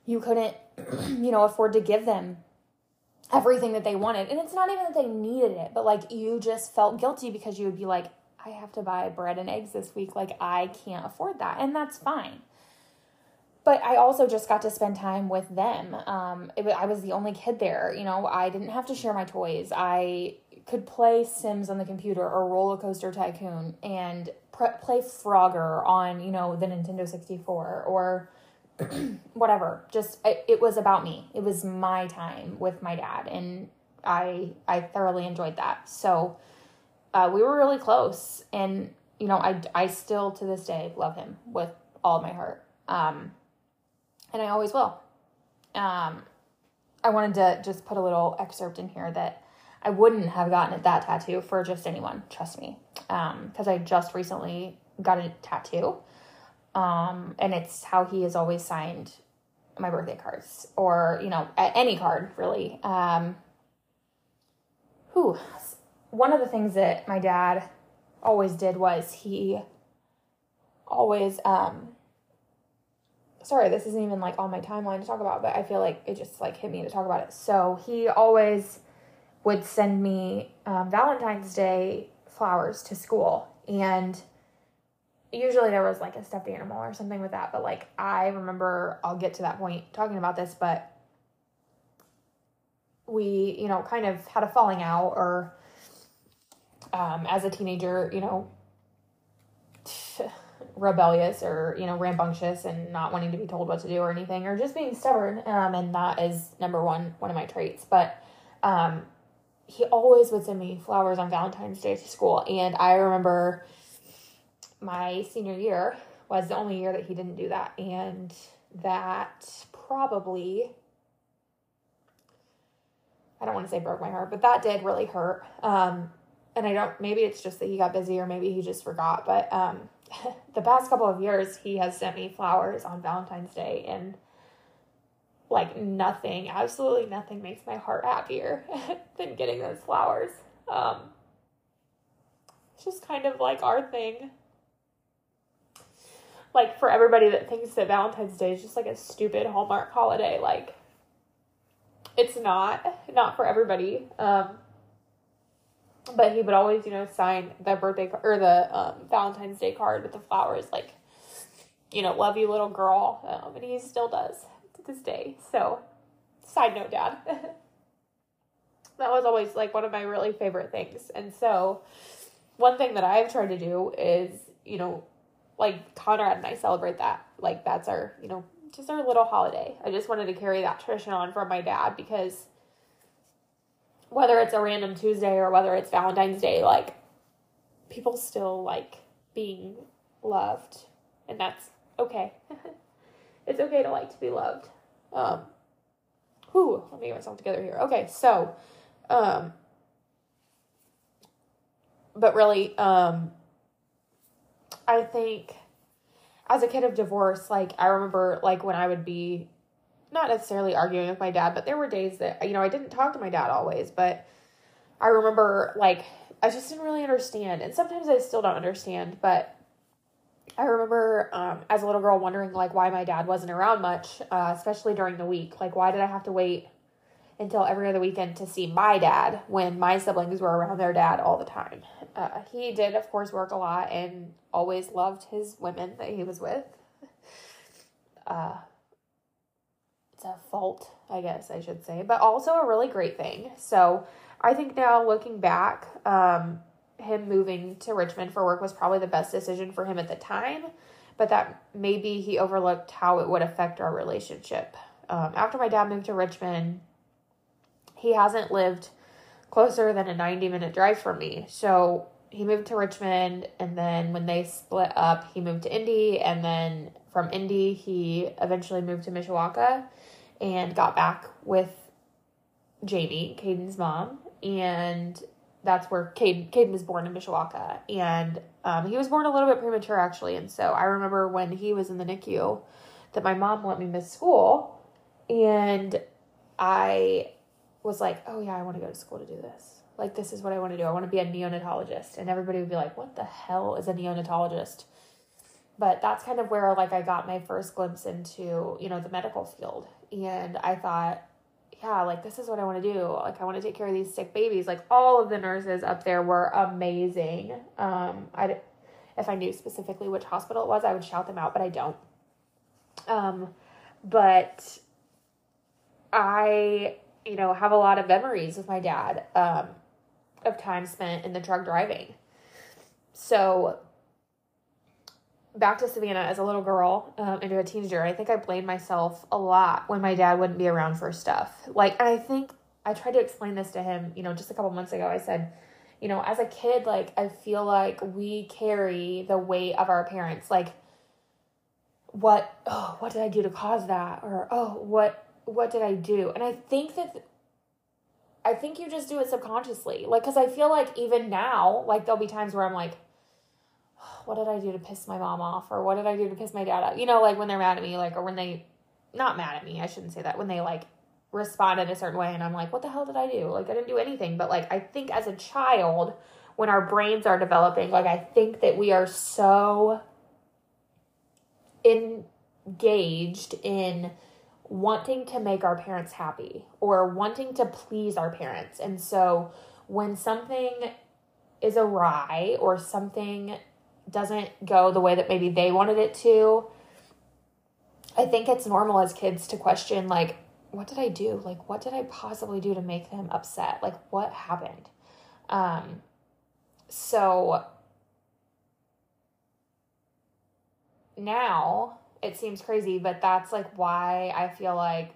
you couldn't you know afford to give them everything that they wanted. And it's not even that they needed it, but like you just felt guilty because you would be like I have to buy bread and eggs this week. Like, I can't afford that. And that's fine but I also just got to spend time with them. Um, it, I was the only kid there. You know, I didn't have to share my toys. I could play Sims on the computer or Roller Coaster Tycoon and pre- play Frogger on, you know, the Nintendo 64 or whatever. Just it, it was about me. It was my time with my dad, and I I thoroughly enjoyed that. So uh, we were really close, and you know, I I still to this day love him with all my heart. Um, and I always will. Um, I wanted to just put a little excerpt in here that I wouldn't have gotten that tattoo for just anyone, trust me. Because um, I just recently got a tattoo. Um, and it's how he has always signed my birthday cards or, you know, any card really. Um, whew. One of the things that my dad always did was he always um, sorry, this isn't even like on my timeline to talk about, but I feel like it just like hit me to talk about it. So he always would send me um, Valentine's Day flowers to school, and usually there was like a stuffed animal or something with that. But like I remember, I'll get to that point talking about this, but we, you know, kind of had a falling out, or um, as a teenager, you know rebellious or you know rambunctious and not wanting to be told what to do or anything or just being stubborn um, and that is number one one of my traits but um, he always would send me flowers on valentine's day to school and i remember my senior year was the only year that he didn't do that and that probably i don't want to say broke my heart but that did really hurt. Um, and i don't maybe it's just that he got busy or maybe he just forgot but um, the past couple of years he has sent me flowers on Valentine's Day and like nothing, absolutely nothing makes my heart happier than getting those flowers. Um, It's just kind of like our thing. Like for everybody that thinks that Valentine's Day is just like a stupid Hallmark holiday, like it's not not for everybody. Um, but he would always, you know, sign the birthday or the um, Valentine's Day card with the flowers, like, you know, love you, little girl. Um, and he still does this day. So, side note, Dad. that was always like one of my really favorite things. And so, one thing that I've tried to do is, you know, like Conrad and I celebrate that. Like, that's our, you know, just our little holiday. I just wanted to carry that tradition on from my dad because whether it's a random Tuesday or whether it's Valentine's Day, like people still like being loved, and that's okay. it's okay to like to be loved. Um, whew, let me get myself together here. Okay, so, um, but really, um, I think as a kid of divorce, like I remember, like when I would be not necessarily arguing with my dad, but there were days that, you know, I didn't talk to my dad always, but I remember like I just didn't really understand. And sometimes I still don't understand, but I remember um, as a little girl wondering like why my dad wasn't around much, uh, especially during the week. Like, why did I have to wait until every other weekend to see my dad when my siblings were around their dad all the time? Uh, he did, of course, work a lot and always loved his women that he was with. Uh, it's a fault, I guess I should say, but also a really great thing. So I think now looking back, um, him moving to Richmond for work was probably the best decision for him at the time, but that maybe he overlooked how it would affect our relationship. Um, after my dad moved to Richmond, he hasn't lived closer than a 90 minute drive from me. So he moved to Richmond, and then when they split up, he moved to Indy, and then from Indy, he eventually moved to Mishawaka and got back with Jamie, Caden's mom, and that's where Caden, Caden was born in Mishawaka. And um, he was born a little bit premature, actually. And so I remember when he was in the NICU that my mom let me miss school. And I was like, oh, yeah, I want to go to school to do this. Like, this is what I want to do. I want to be a neonatologist. And everybody would be like, what the hell is a neonatologist? But that's kind of where, like, I got my first glimpse into, you know, the medical field. And I thought, yeah, like this is what I want to do. Like I want to take care of these sick babies. Like all of the nurses up there were amazing. Um, I if I knew specifically which hospital it was, I would shout them out, but I don't. Um, but I, you know, have a lot of memories with my dad um, of time spent in the truck driving. So back to Savannah as a little girl um, into a teenager, I think I blamed myself a lot when my dad wouldn't be around for stuff. Like, and I think I tried to explain this to him, you know, just a couple months ago. I said, you know, as a kid, like, I feel like we carry the weight of our parents. Like, what, oh, what did I do to cause that? Or, oh, what, what did I do? And I think that, I think you just do it subconsciously. Like, cause I feel like even now, like, there'll be times where I'm like, what did I do to piss my mom off? Or what did I do to piss my dad off? You know, like when they're mad at me, like, or when they, not mad at me, I shouldn't say that, when they like respond in a certain way and I'm like, what the hell did I do? Like, I didn't do anything. But like, I think as a child, when our brains are developing, like, I think that we are so engaged in wanting to make our parents happy or wanting to please our parents. And so when something is awry or something doesn't go the way that maybe they wanted it to, I think it's normal as kids to question, like, what did I do? Like, what did I possibly do to make them upset? Like, what happened? Um, so now it seems crazy, but that's like why I feel like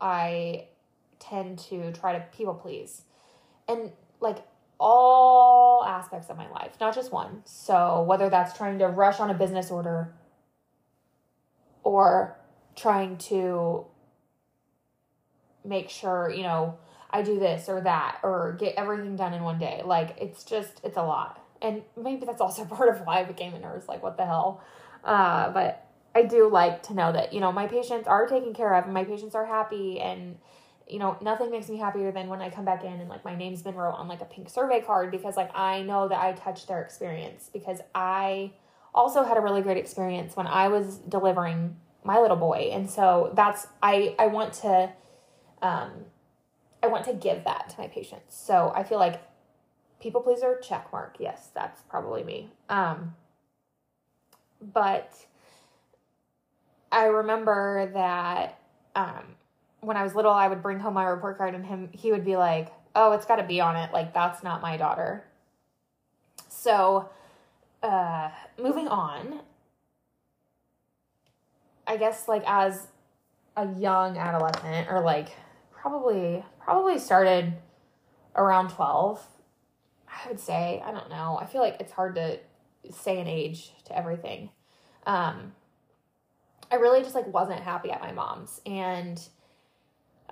I tend to try to people please. And like all aspects of my life, not just one. So, whether that's trying to rush on a business order or trying to make sure, you know, I do this or that or get everything done in one day. Like, it's just, it's a lot. And maybe that's also part of why I became a nurse. Like, what the hell? Uh, but I do like to know that, you know, my patients are taken care of and my patients are happy and you know, nothing makes me happier than when I come back in and like my name's been wrote on like a pink survey card because like I know that I touched their experience because I also had a really great experience when I was delivering my little boy. And so that's I I want to um I want to give that to my patients. So I feel like people pleaser check mark. Yes, that's probably me. Um but I remember that um when I was little, I would bring home my report card and him he would be like, "Oh, it's got to be on it. Like that's not my daughter." So, uh moving on, I guess like as a young adolescent or like probably probably started around 12 i would say i don't know i feel like it's hard to say an age to everything um i really just like wasn't happy at my mom's and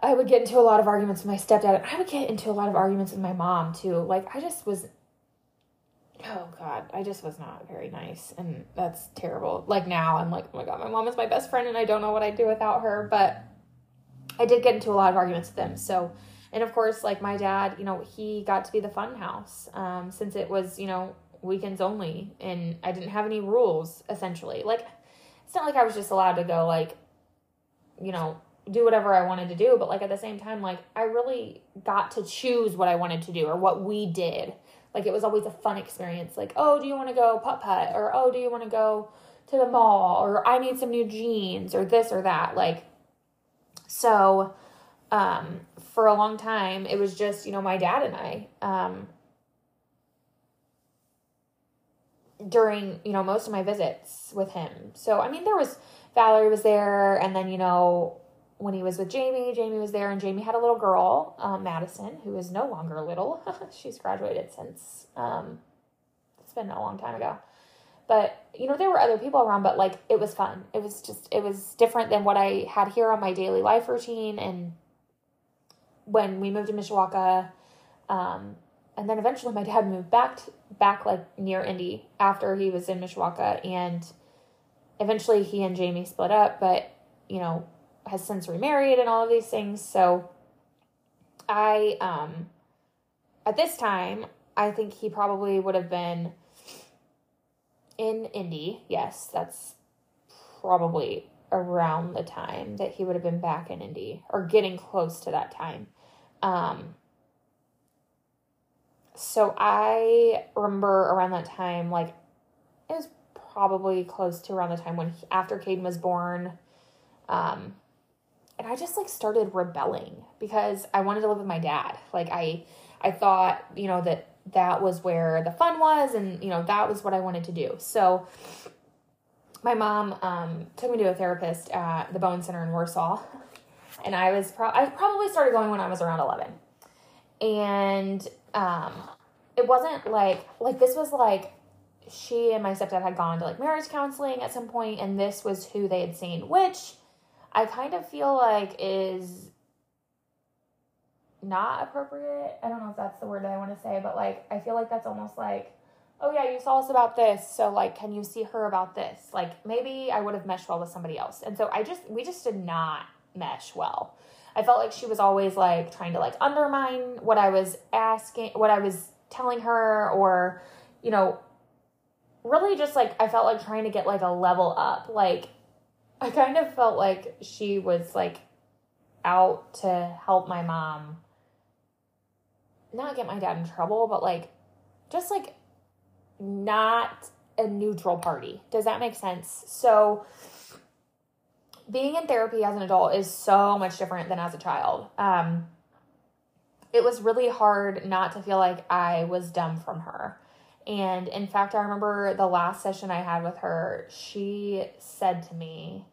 i would get into a lot of arguments with my stepdad i would get into a lot of arguments with my mom too. Like i just was oh god i just was not very nice and that's terrible. Like now i'm like oh my god my mom is my best friend and i don't know what i'd do without her but i did get into a lot of arguments with them. So and of course like my dad you know he got to be the fun house um, since it was you know weekends only and i didn't have any rules essentially. Like it's not like i was just allowed to go like you know do whatever i wanted to do but like at the same time like i really got to choose what i wanted to do or what we did like it was always a fun experience. Like, oh, do you want to go putt putt? Or oh, do you want to go to the mall? Or I need some new jeans or this or that. Like, so um, for a long time, it was just, you know, my dad and I. Um, during you know most of my visits with him so i mean there was valerie was there and then you know when he was with Jamie, Jamie was there, and Jamie had a little girl, um, Madison, who is no longer little. She's graduated since um, it's been a long time ago. But you know, there were other people around, but like it was fun. It was just it was different than what I had here on my daily life routine. And when we moved to Mishawaka, um, and then eventually my dad moved back to, back like near Indy after he was in Mishawaka, and eventually he and Jamie split up. But you know, has since remarried and all of these things. So I um at this time, I think he probably would have been in Indy. Yes, that's probably around the time that he would have been back in Indy or getting close to that time. Um so I remember around that time like it was probably close to around the time when he, after Caden was born um and I just like started rebelling because I wanted to live with my dad. Like I I thought, you know, that that was where the fun was and you know, that was what I wanted to do. So my mom um, took me to a therapist at the Bowen Center in Warsaw. And I was pro- I probably started going when I was around 11. And um, it wasn't like like this was like she and my stepdad had gone to like marriage counseling at some point and this was who they had seen, which I kind of feel like is not appropriate. I don't know if that's the word that I want to say, but like I feel like that's almost like, oh yeah, you saw us about this, so like can you see her about this? Like maybe I would have meshed well with somebody else. And so I just we just did not mesh well. I felt like she was always like trying to like undermine what I was asking, what I was telling her or you know, really just like I felt like trying to get like a level up. Like I kind of felt like she was like out to help my mom not get my dad in trouble, but like just like not a neutral party. Does that make sense? So being in therapy as an adult is so much different than as a child. Um it was really hard not to feel like I was dumb from her. And in fact, I remember the last session I had with her, she said to me,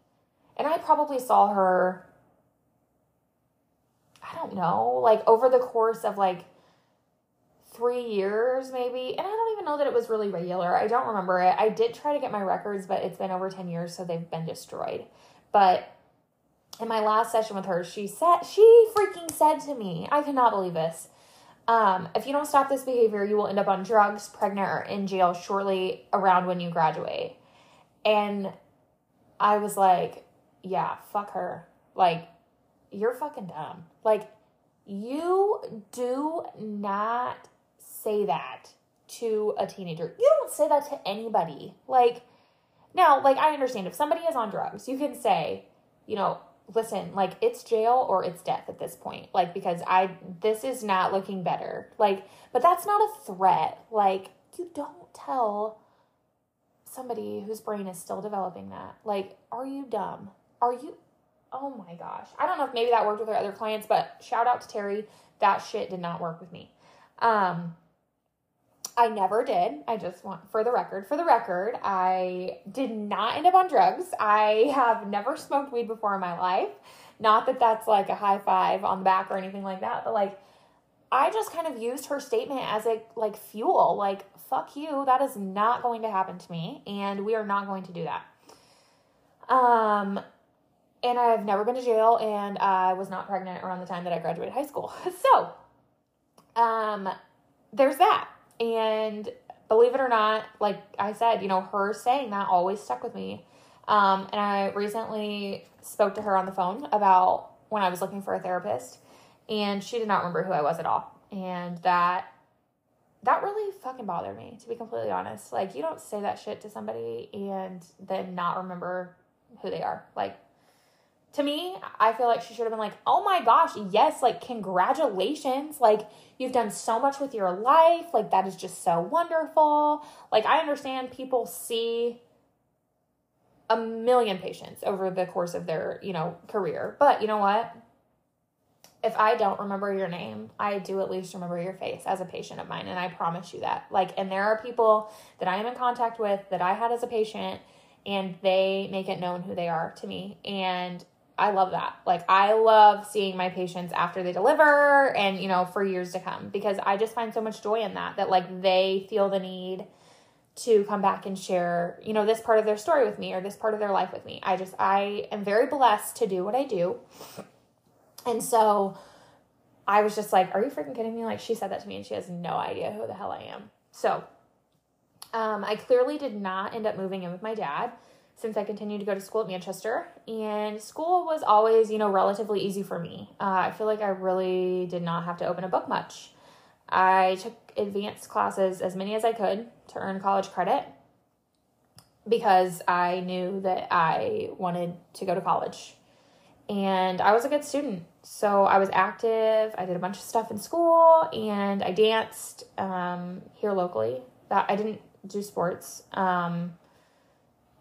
and I probably saw her, I don't know, like over the course of like three years maybe. And I don't even know that it was really regular. I don't remember it. I did try to get my records, but it's been over 10 years, so they've been destroyed. But in my last session with her, she said, she freaking said to me, I cannot believe this. Um, if you don't stop this behavior, you will end up on drugs, pregnant, or in jail shortly around when you graduate. And I was like, yeah, fuck her. Like, you're fucking dumb. Like, you do not say that to a teenager. You don't say that to anybody. Like, now, like, I understand if somebody is on drugs, you can say, you know, listen, like, it's jail or it's death at this point. Like, because I, this is not looking better. Like, but that's not a threat. Like, you don't tell somebody whose brain is still developing that. Like, are you dumb? Are you, oh my gosh. I don't know if maybe that worked with our other clients, but shout out to Terry. That shit did not work with me. Um, I never did. I just want, for the record, for the record, I did not end up on drugs. I have never smoked weed before in my life. Not that that's like a high five on the back or anything like that, but like, I just kind of used her statement as a like fuel. Like, fuck you, that is not going to happen to me, and we are not going to do that. Um, and I've never been to jail, and I was not pregnant around the time that I graduated high school. So, um, there's that. And believe it or not, like I said, you know, her saying that always stuck with me. Um, and I recently spoke to her on the phone about when I was looking for a therapist, and she did not remember who I was at all. And that that really fucking bothered me, to be completely honest. Like, you don't say that shit to somebody and then not remember who they are. Like, to me, I feel like she should have been like, oh my gosh, yes, like, congratulations. Like, you've done so much with your life. Like, that is just so wonderful. Like, I understand people see a million patients over the course of their, you know, career. But you know what? if I don't remember your name, I do at least remember your face as a patient of mine. And I promise you that. Like, and there are people that I am in contact with that I had as a patient, and they make it known who they are to me. And I love that. Like, I love seeing my patients after they deliver and, you know, for years to come because I just find so much joy in that, that like they feel the need to come back and share, you know, this part of their story with me or this part of their life with me. I just, I am very blessed to do what I do and so I was just like, Are you freaking kidding me? Like, she said that to me and she has no idea who the hell I am. So um, I clearly did not end up moving in with my dad since I continued to go to school at Manchester. And school was always, you know, relatively easy for me. Uh, I feel like I really did not have to open a book much. I took advanced classes, as many as I could, to earn college credit because I knew that I wanted to go to college and I was a good student. So I was active. I did a bunch of stuff in school, and I danced um, here locally. That I didn't do sports, um,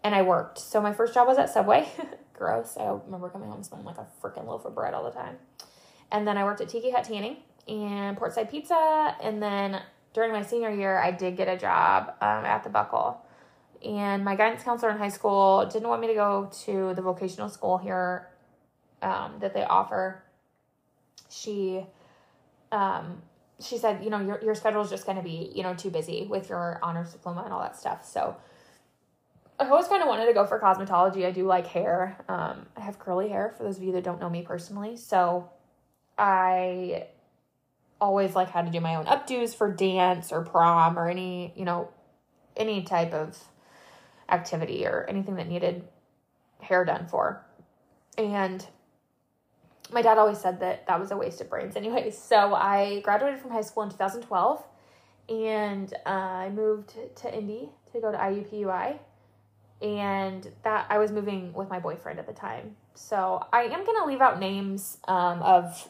and I worked. So my first job was at Subway. Gross. I remember coming home smelling like a freaking loaf of bread all the time. And then I worked at Tiki Hut Tanning and Portside Pizza. And then during my senior year, I did get a job um, at the Buckle. And my guidance counselor in high school didn't want me to go to the vocational school here um, that they offer, she um, she said, you know, your your schedule is just going to be, you know, too busy with your honors diploma and all that stuff. So I always kind of wanted to go for cosmetology. I do like hair. Um, I have curly hair for those of you that don't know me personally. So I always like had to do my own updos for dance or prom or any, you know, any type of activity or anything that needed hair done for. And my dad always said that that was a waste of brains anyway. So I graduated from high school in 2012 and uh, I moved to Indy to go to IUPUI. And that I was moving with my boyfriend at the time. So I am to leave out names um, of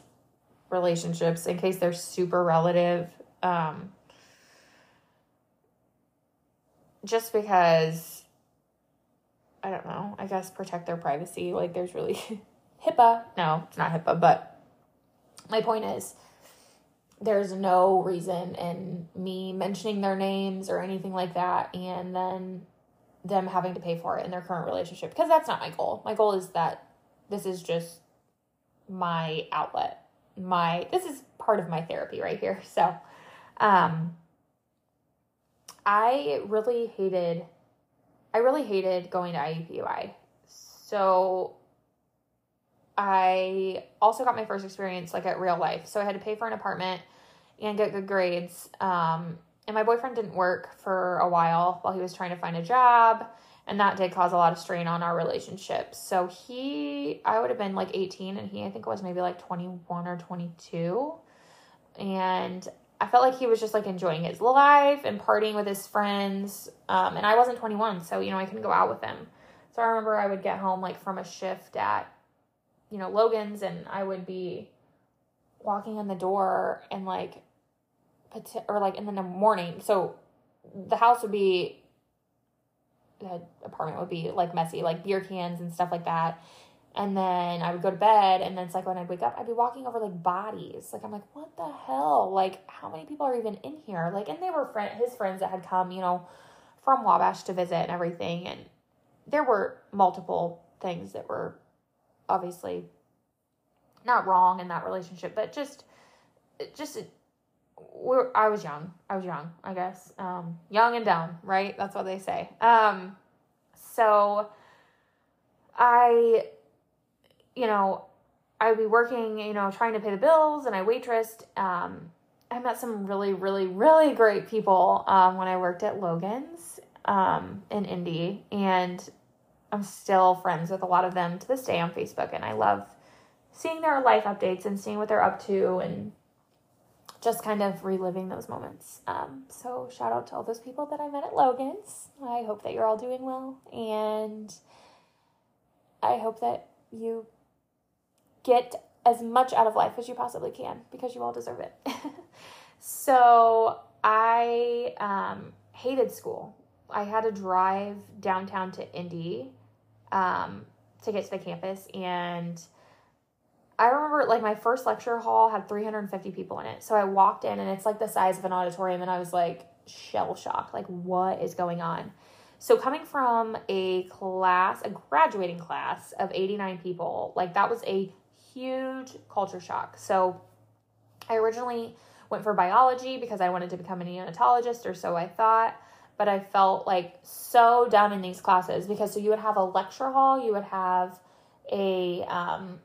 relationships in case they're super relative. Um, just because I don't know, I guess protect their privacy. Like there's really HIPAA. No, it's not HIPAA, but my point is there's no reason in me mentioning their names or anything like that and then them having to pay for it in their current relationship because that's not my goal. My goal is that this is just my outlet. My this is part of my therapy right here. So, um I really hated I really hated going to IUPUI. So I also got my first experience like at real life. So I had to pay for an apartment and get good grades. Um, and my boyfriend didn't work for a while while he was trying to find a job. and that did cause a lot of strain on our relationship. So he, I would have been like 18, and he, I think, was maybe like 21 or 22. And I felt like he was just like enjoying his life and partying with his friends. Um, and I wasn't 21, so, you know, I couldn't go out with him. So I remember I would get home like from a shift at, you know, Logan's, and I would be walking in the door and like, or like in the morning. So the house would be the apartment would be like messy, like beer cans and stuff like that. And then I would go to bed, and then it's like when I'd wake up, I'd be walking over like bodies. Like I'm like, what the hell? Like how many people are even in here? Like, and they were friend his friends that had come, you know, from Wabash to visit and everything. And there were multiple things that were obviously not wrong in that relationship, but just, just we're, I was young. I was young, I guess. Um, young and dumb, right? That's what they say. Um, so I, you know, I would be working, you know, trying to pay the bills and I waitressed. Um, I met some really, really, really great people um, when I worked at Logan's um, in Indy. And I'm still friends with a lot of them to this day on Facebook. And I love seeing their life updates and seeing what they're up to and just kind of reliving those moments. Um, so shout out to all those people that I met at Logan's. I hope that you're all doing well, and I hope that you get as much out of life as you possibly can because you all deserve it. so I um, hated school. I had to drive downtown to Indy um, to get to the campus, and I remember like my first lecture hall had 350 people in it. So I walked in and it's like the size of an auditorium and I was like shell shocked. Like, what is going on? So coming from a class, a graduating class of 89 people, like that was a huge culture shock. So I originally went for biology because I wanted to become a neonatologist or so I thought, but I felt like so dumb in these classes because so you would have a lecture hall, you would have a um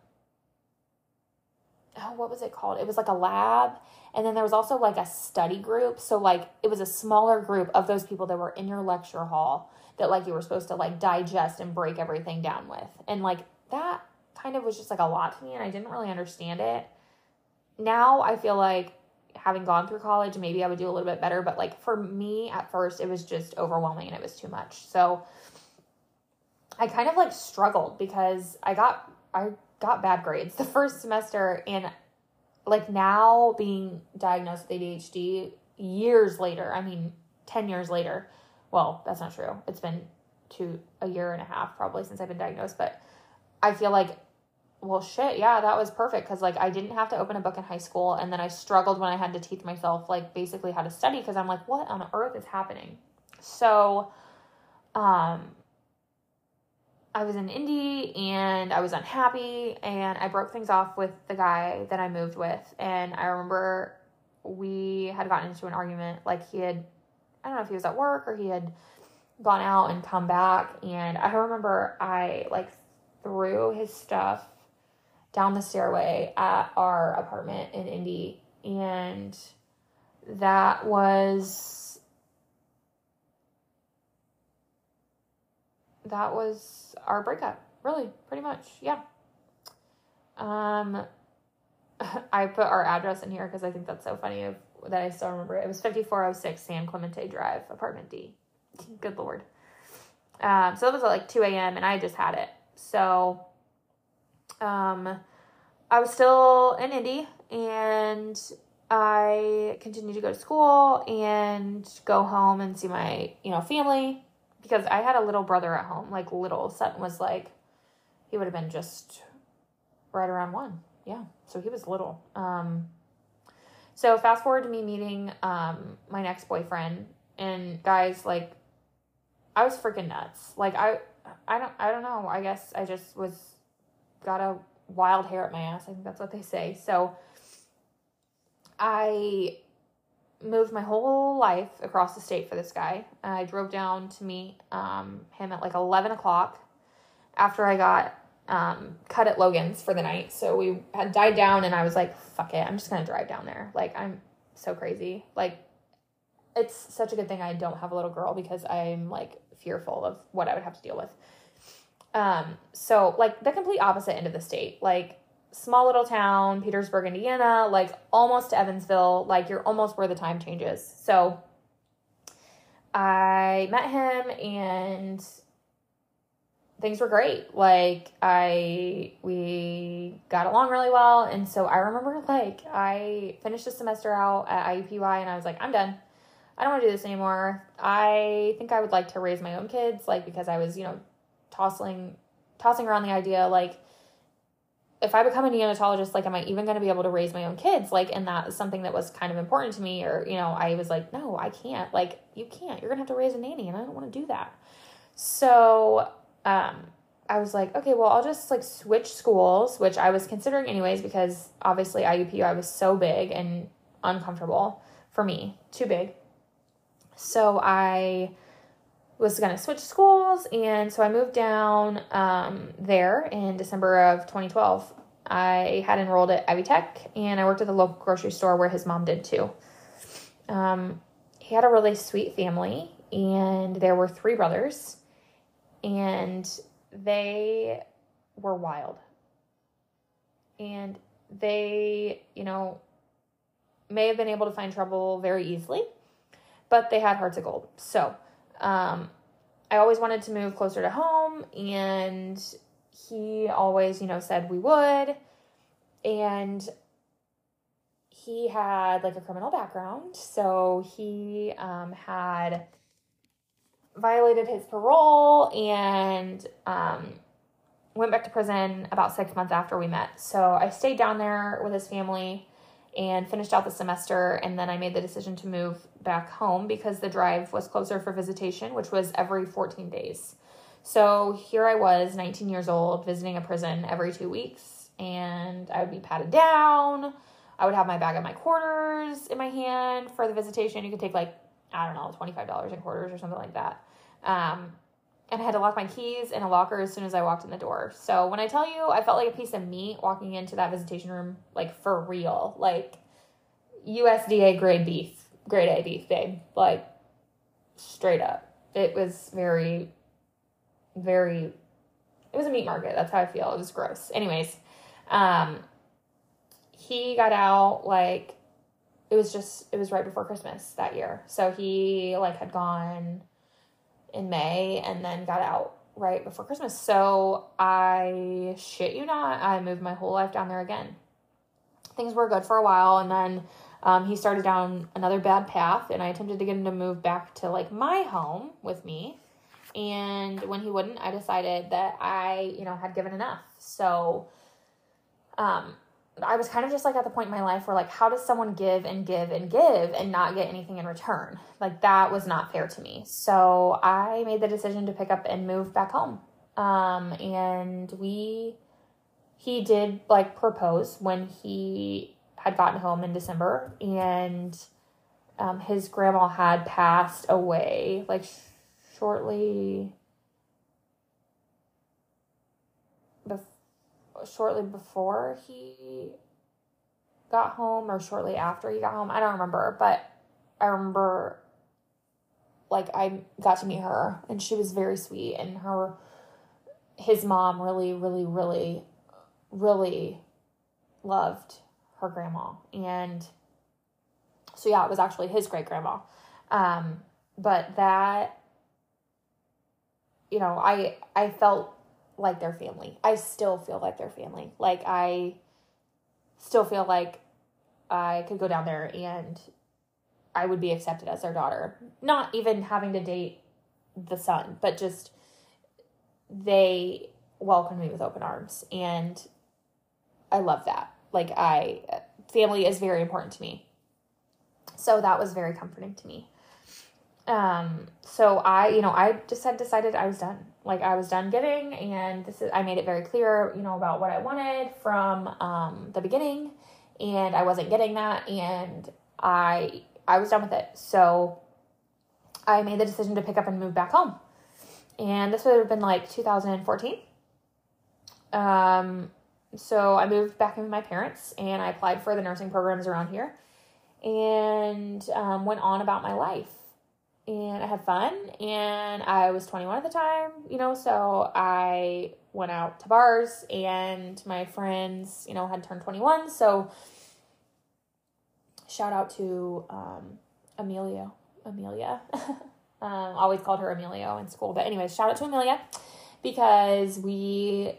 oh, what was it called? It was like a lab. And then there was also like a study group. So like it was a smaller group of those people that were in your lecture hall that like you were supposed to like digest and break everything down with. And like that kind of was just like a lot to me and I didn't really understand it. Now I feel like having gone through college, maybe I would do a little bit better, but like for me at first it was just overwhelming and it was too much. So I kind of like struggled because I got I got bad grades the first semester and like now being diagnosed with ADHD years later, I mean 10 years later. Well, that's not true. It's been two a year and a half probably since I've been diagnosed, but I feel like well shit, yeah, that was perfect cuz like I didn't have to open a book in high school and then I struggled when I had to teach myself like basically how to study cuz I'm like what on earth is happening? So um I was in Indy and I was unhappy and I broke things off with the guy that I moved with. And I remember we had gotten into an argument. Like he had, I don't know if he was at work or he had gone out and come back. And I remember I like threw his stuff down the stairway at our apartment in Indy. And that was that was our breakup. Really, pretty much. Yeah. Um, I put our address in here because I think that's so funny of, that I still remember it. Was 5406 San Clemente Drive, apartment D. Good lord. Um, so it was at like 2 a.m. and I just had it. So, um, I was still in Indy and I continued to go to school and go home and see my, you know, family because I had a little brother at home, like little. Sutton was like, he would have been just right around one. Yeah. So he was little. Um, so fast forward to me meeting um, my next boyfriend and guys like I was freaking nuts. Like I I don't I don't know. I guess I just was got a wild hair at my ass. I think that's what they say. So I moved my whole life across the state for this guy. I drove down to meet um, him at like 11 o'clock after I got um, cut at Logan's for the night. So we had died down, and I was like, fuck it, I'm just gonna drive down there. Like, I'm so crazy. Like, it's such a good thing I don't have a little girl because I'm like fearful of what I would have to deal with. Um, so like the complete opposite end of the state, like small little town, Petersburg, Indiana, like almost to Evansville, like you're almost where the time changes. So I met him and things were great. Like I we got along really well and so I remember like I finished the semester out at IUPUI and I was like, I'm done. I don't want to do this anymore. I think I would like to raise my own kids like because I was, you know, tossing tossing around the idea like if I become a neonatologist, like, am I even going to be able to raise my own kids? Like, and that is something that was kind of important to me. Or, you know, I was like, no, I can't. Like, you can't. You're going to have to raise a nanny, and I don't want to do that. So, um, I was like, okay, well, I'll just like switch schools, which I was considering anyways, because obviously IUPUI was so big and uncomfortable for me, too big. So I was going to switch schools. And so I moved down um, there in December of 2012. I had enrolled at Ivy Tech and I worked at the local grocery store where his mom did too. Um, he had a really sweet family and there were three brothers and they were wild. And they, you know, may have been able to find trouble very easily, but they had hearts of gold. So, um, I always wanted to move closer to home, and he always, you know, said we would. And he had like a criminal background, so he um, had violated his parole and um, went back to prison about six months after we met. So I stayed down there with his family and finished out the semester, and then I made the decision to move back home because the drive was closer for visitation, which was every 14 days. So here I was, 19 years old, visiting a prison every two weeks, and I would be patted down. I would have my bag of my quarters in my hand for the visitation. You could take like, I don't know, $25 in quarters or something like that. Um, and I had to lock my keys in a locker as soon as I walked in the door. So when I tell you, I felt like a piece of meat walking into that visitation room, like for real, like USDA grade beef grade A beef babe. Like straight up. It was very, very it was a meat market. That's how I feel. It was gross. Anyways, um he got out like it was just it was right before Christmas that year. So he like had gone in May and then got out right before Christmas. So I shit you not, I moved my whole life down there again. Things were good for a while and then um, he started down another bad path, and I attempted to get him to move back to like my home with me. And when he wouldn't, I decided that I, you know, had given enough. So, um, I was kind of just like at the point in my life where like, how does someone give and give and give and not get anything in return? Like that was not fair to me. So I made the decision to pick up and move back home. Um, and we, he did like propose when he had gotten home in December and um, his grandma had passed away like sh- shortly shortly before he got home or shortly after he got home. I don't remember, but I remember like I got to meet her and she was very sweet and her his mom really really really really loved her grandma. And so, yeah, it was actually his great grandma. Um, but that, you know, I, I felt like their family. I still feel like their family. Like, I still feel like I could go down there and I would be accepted as their daughter. Not even having to date the son, but just they welcomed me with open arms. And I love that like I family is very important to me. So that was very comforting to me. Um, so I, you know, I just had decided I was done. Like I was done giving and this is I made it very clear, you know, about what I wanted from um the beginning and I wasn't getting that and I I was done with it. So I made the decision to pick up and move back home. And this would have been like 2014. Um so I moved back in with my parents and I applied for the nursing programs around here. and um, went on about my life. And I had fun, and I was 21 at the time, you know, so I went out to bars, and my friends, you know, had turned 21. So, shout out to um, Amelia. Amelia. um, always called her Emilio in school. But, anyways, shout out to Amelia because we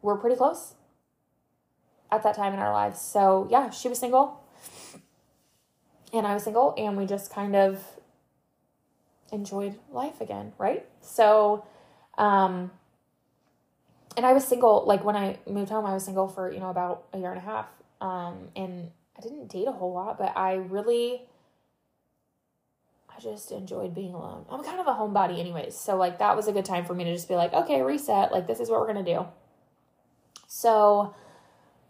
were pretty close at that time in our lives. So, yeah, she was single and I was single, and we just kind of enjoyed life again, right? So, um, and I was single, like when I moved home, I was single for, you know, about a year and a half. Um, and I didn't date a whole lot, but I really, I just enjoyed being alone. I'm kind of a homebody, anyways. So, like, that was a good time for me to just be like, okay, reset. Like, this is what we're going to do. So,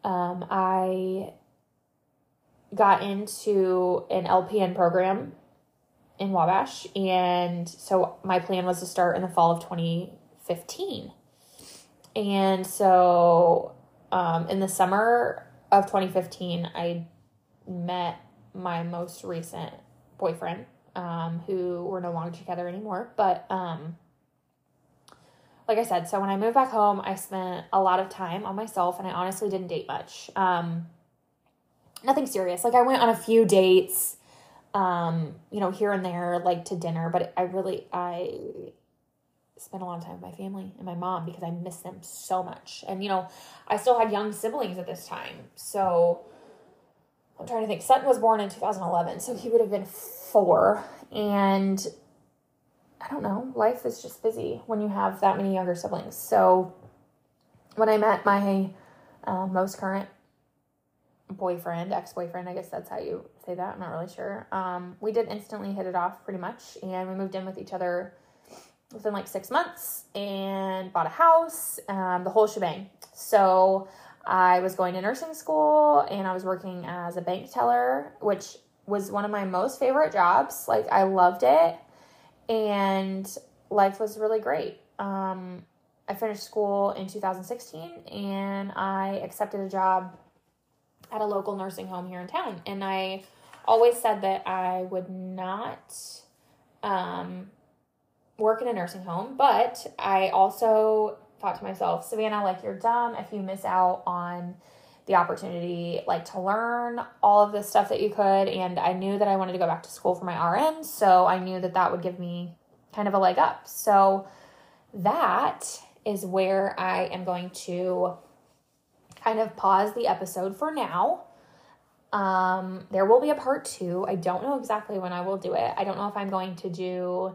um, I got into an LPN program in Wabash. And so my plan was to start in the fall of 2015. And so um, in the summer of 2015, I met my most recent boyfriend, um, who we're no longer together anymore. But um, like I said, so when I moved back home, I spent a lot of time on myself and I honestly didn't date much. Um, nothing serious. Like I went on a few dates, um, you know, here and there, like to dinner, but I really I spent a lot of time with my family and my mom because I miss them so much. And you know, I still had young siblings at this time. So I'm trying to think. Sutton was born in 2011, so he would have been 4 and I don't know, life is just busy when you have that many younger siblings. So when I met my uh, most current boyfriend, ex boyfriend, I guess that's how you say that. I'm not really sure. Um, we did instantly hit it off pretty much, and we moved in with each other within like six months and bought a house, um, the whole shebang. So I was going to nursing school and I was working as a bank teller, which was one of my most favorite jobs. Like, I loved it, and life was really great. Um, I finished school in 2016 and I accepted a job at a local nursing home here in town. And I always said that I would not um, work in a nursing home, but I also thought to myself, Savannah, like you're dumb if you miss out on the opportunity like to learn all of this stuff that you could and I knew that I wanted to go back to school for my RN so I knew that that would give me kind of a leg up so that is where I am going to kind of pause the episode for now. Um, there will be a part two. I don't know exactly when I will do it. I don't know if I'm going to do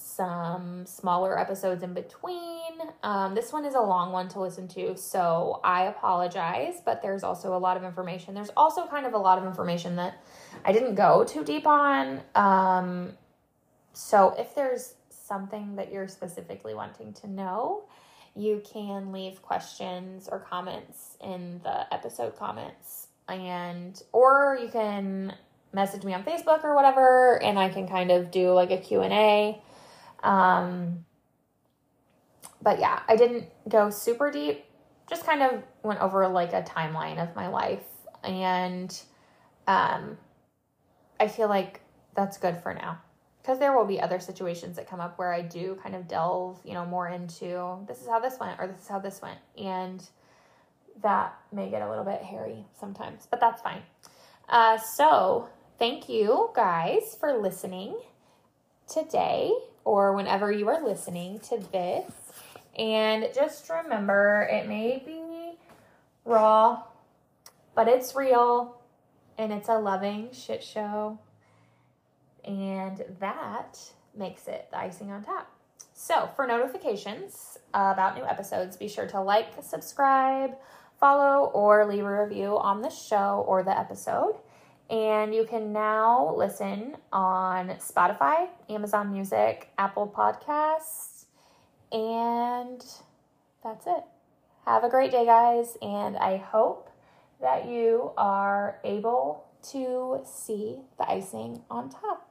some smaller episodes in between. Um, this one is a long one to listen to, so I apologize, but there's also a lot of information. There's also kind of a lot of information that I didn't go too deep on. Um, so if there's something that you're specifically wanting to know, you can leave questions or comments in the episode comments and or you can message me on Facebook or whatever and I can kind of do like a Q&A. Um but yeah, I didn't go super deep. Just kind of went over like a timeline of my life and um I feel like that's good for now because there will be other situations that come up where I do kind of delve, you know, more into this is how this went or this is how this went. And that may get a little bit hairy sometimes, but that's fine. Uh, so, thank you guys for listening today or whenever you are listening to this. And just remember, it may be raw, but it's real and it's a loving shit show and that makes it the icing on top. So, for notifications about new episodes, be sure to like, subscribe, follow, or leave a review on the show or the episode. And you can now listen on Spotify, Amazon Music, Apple Podcasts, and that's it. Have a great day, guys, and I hope that you are able to see the icing on top.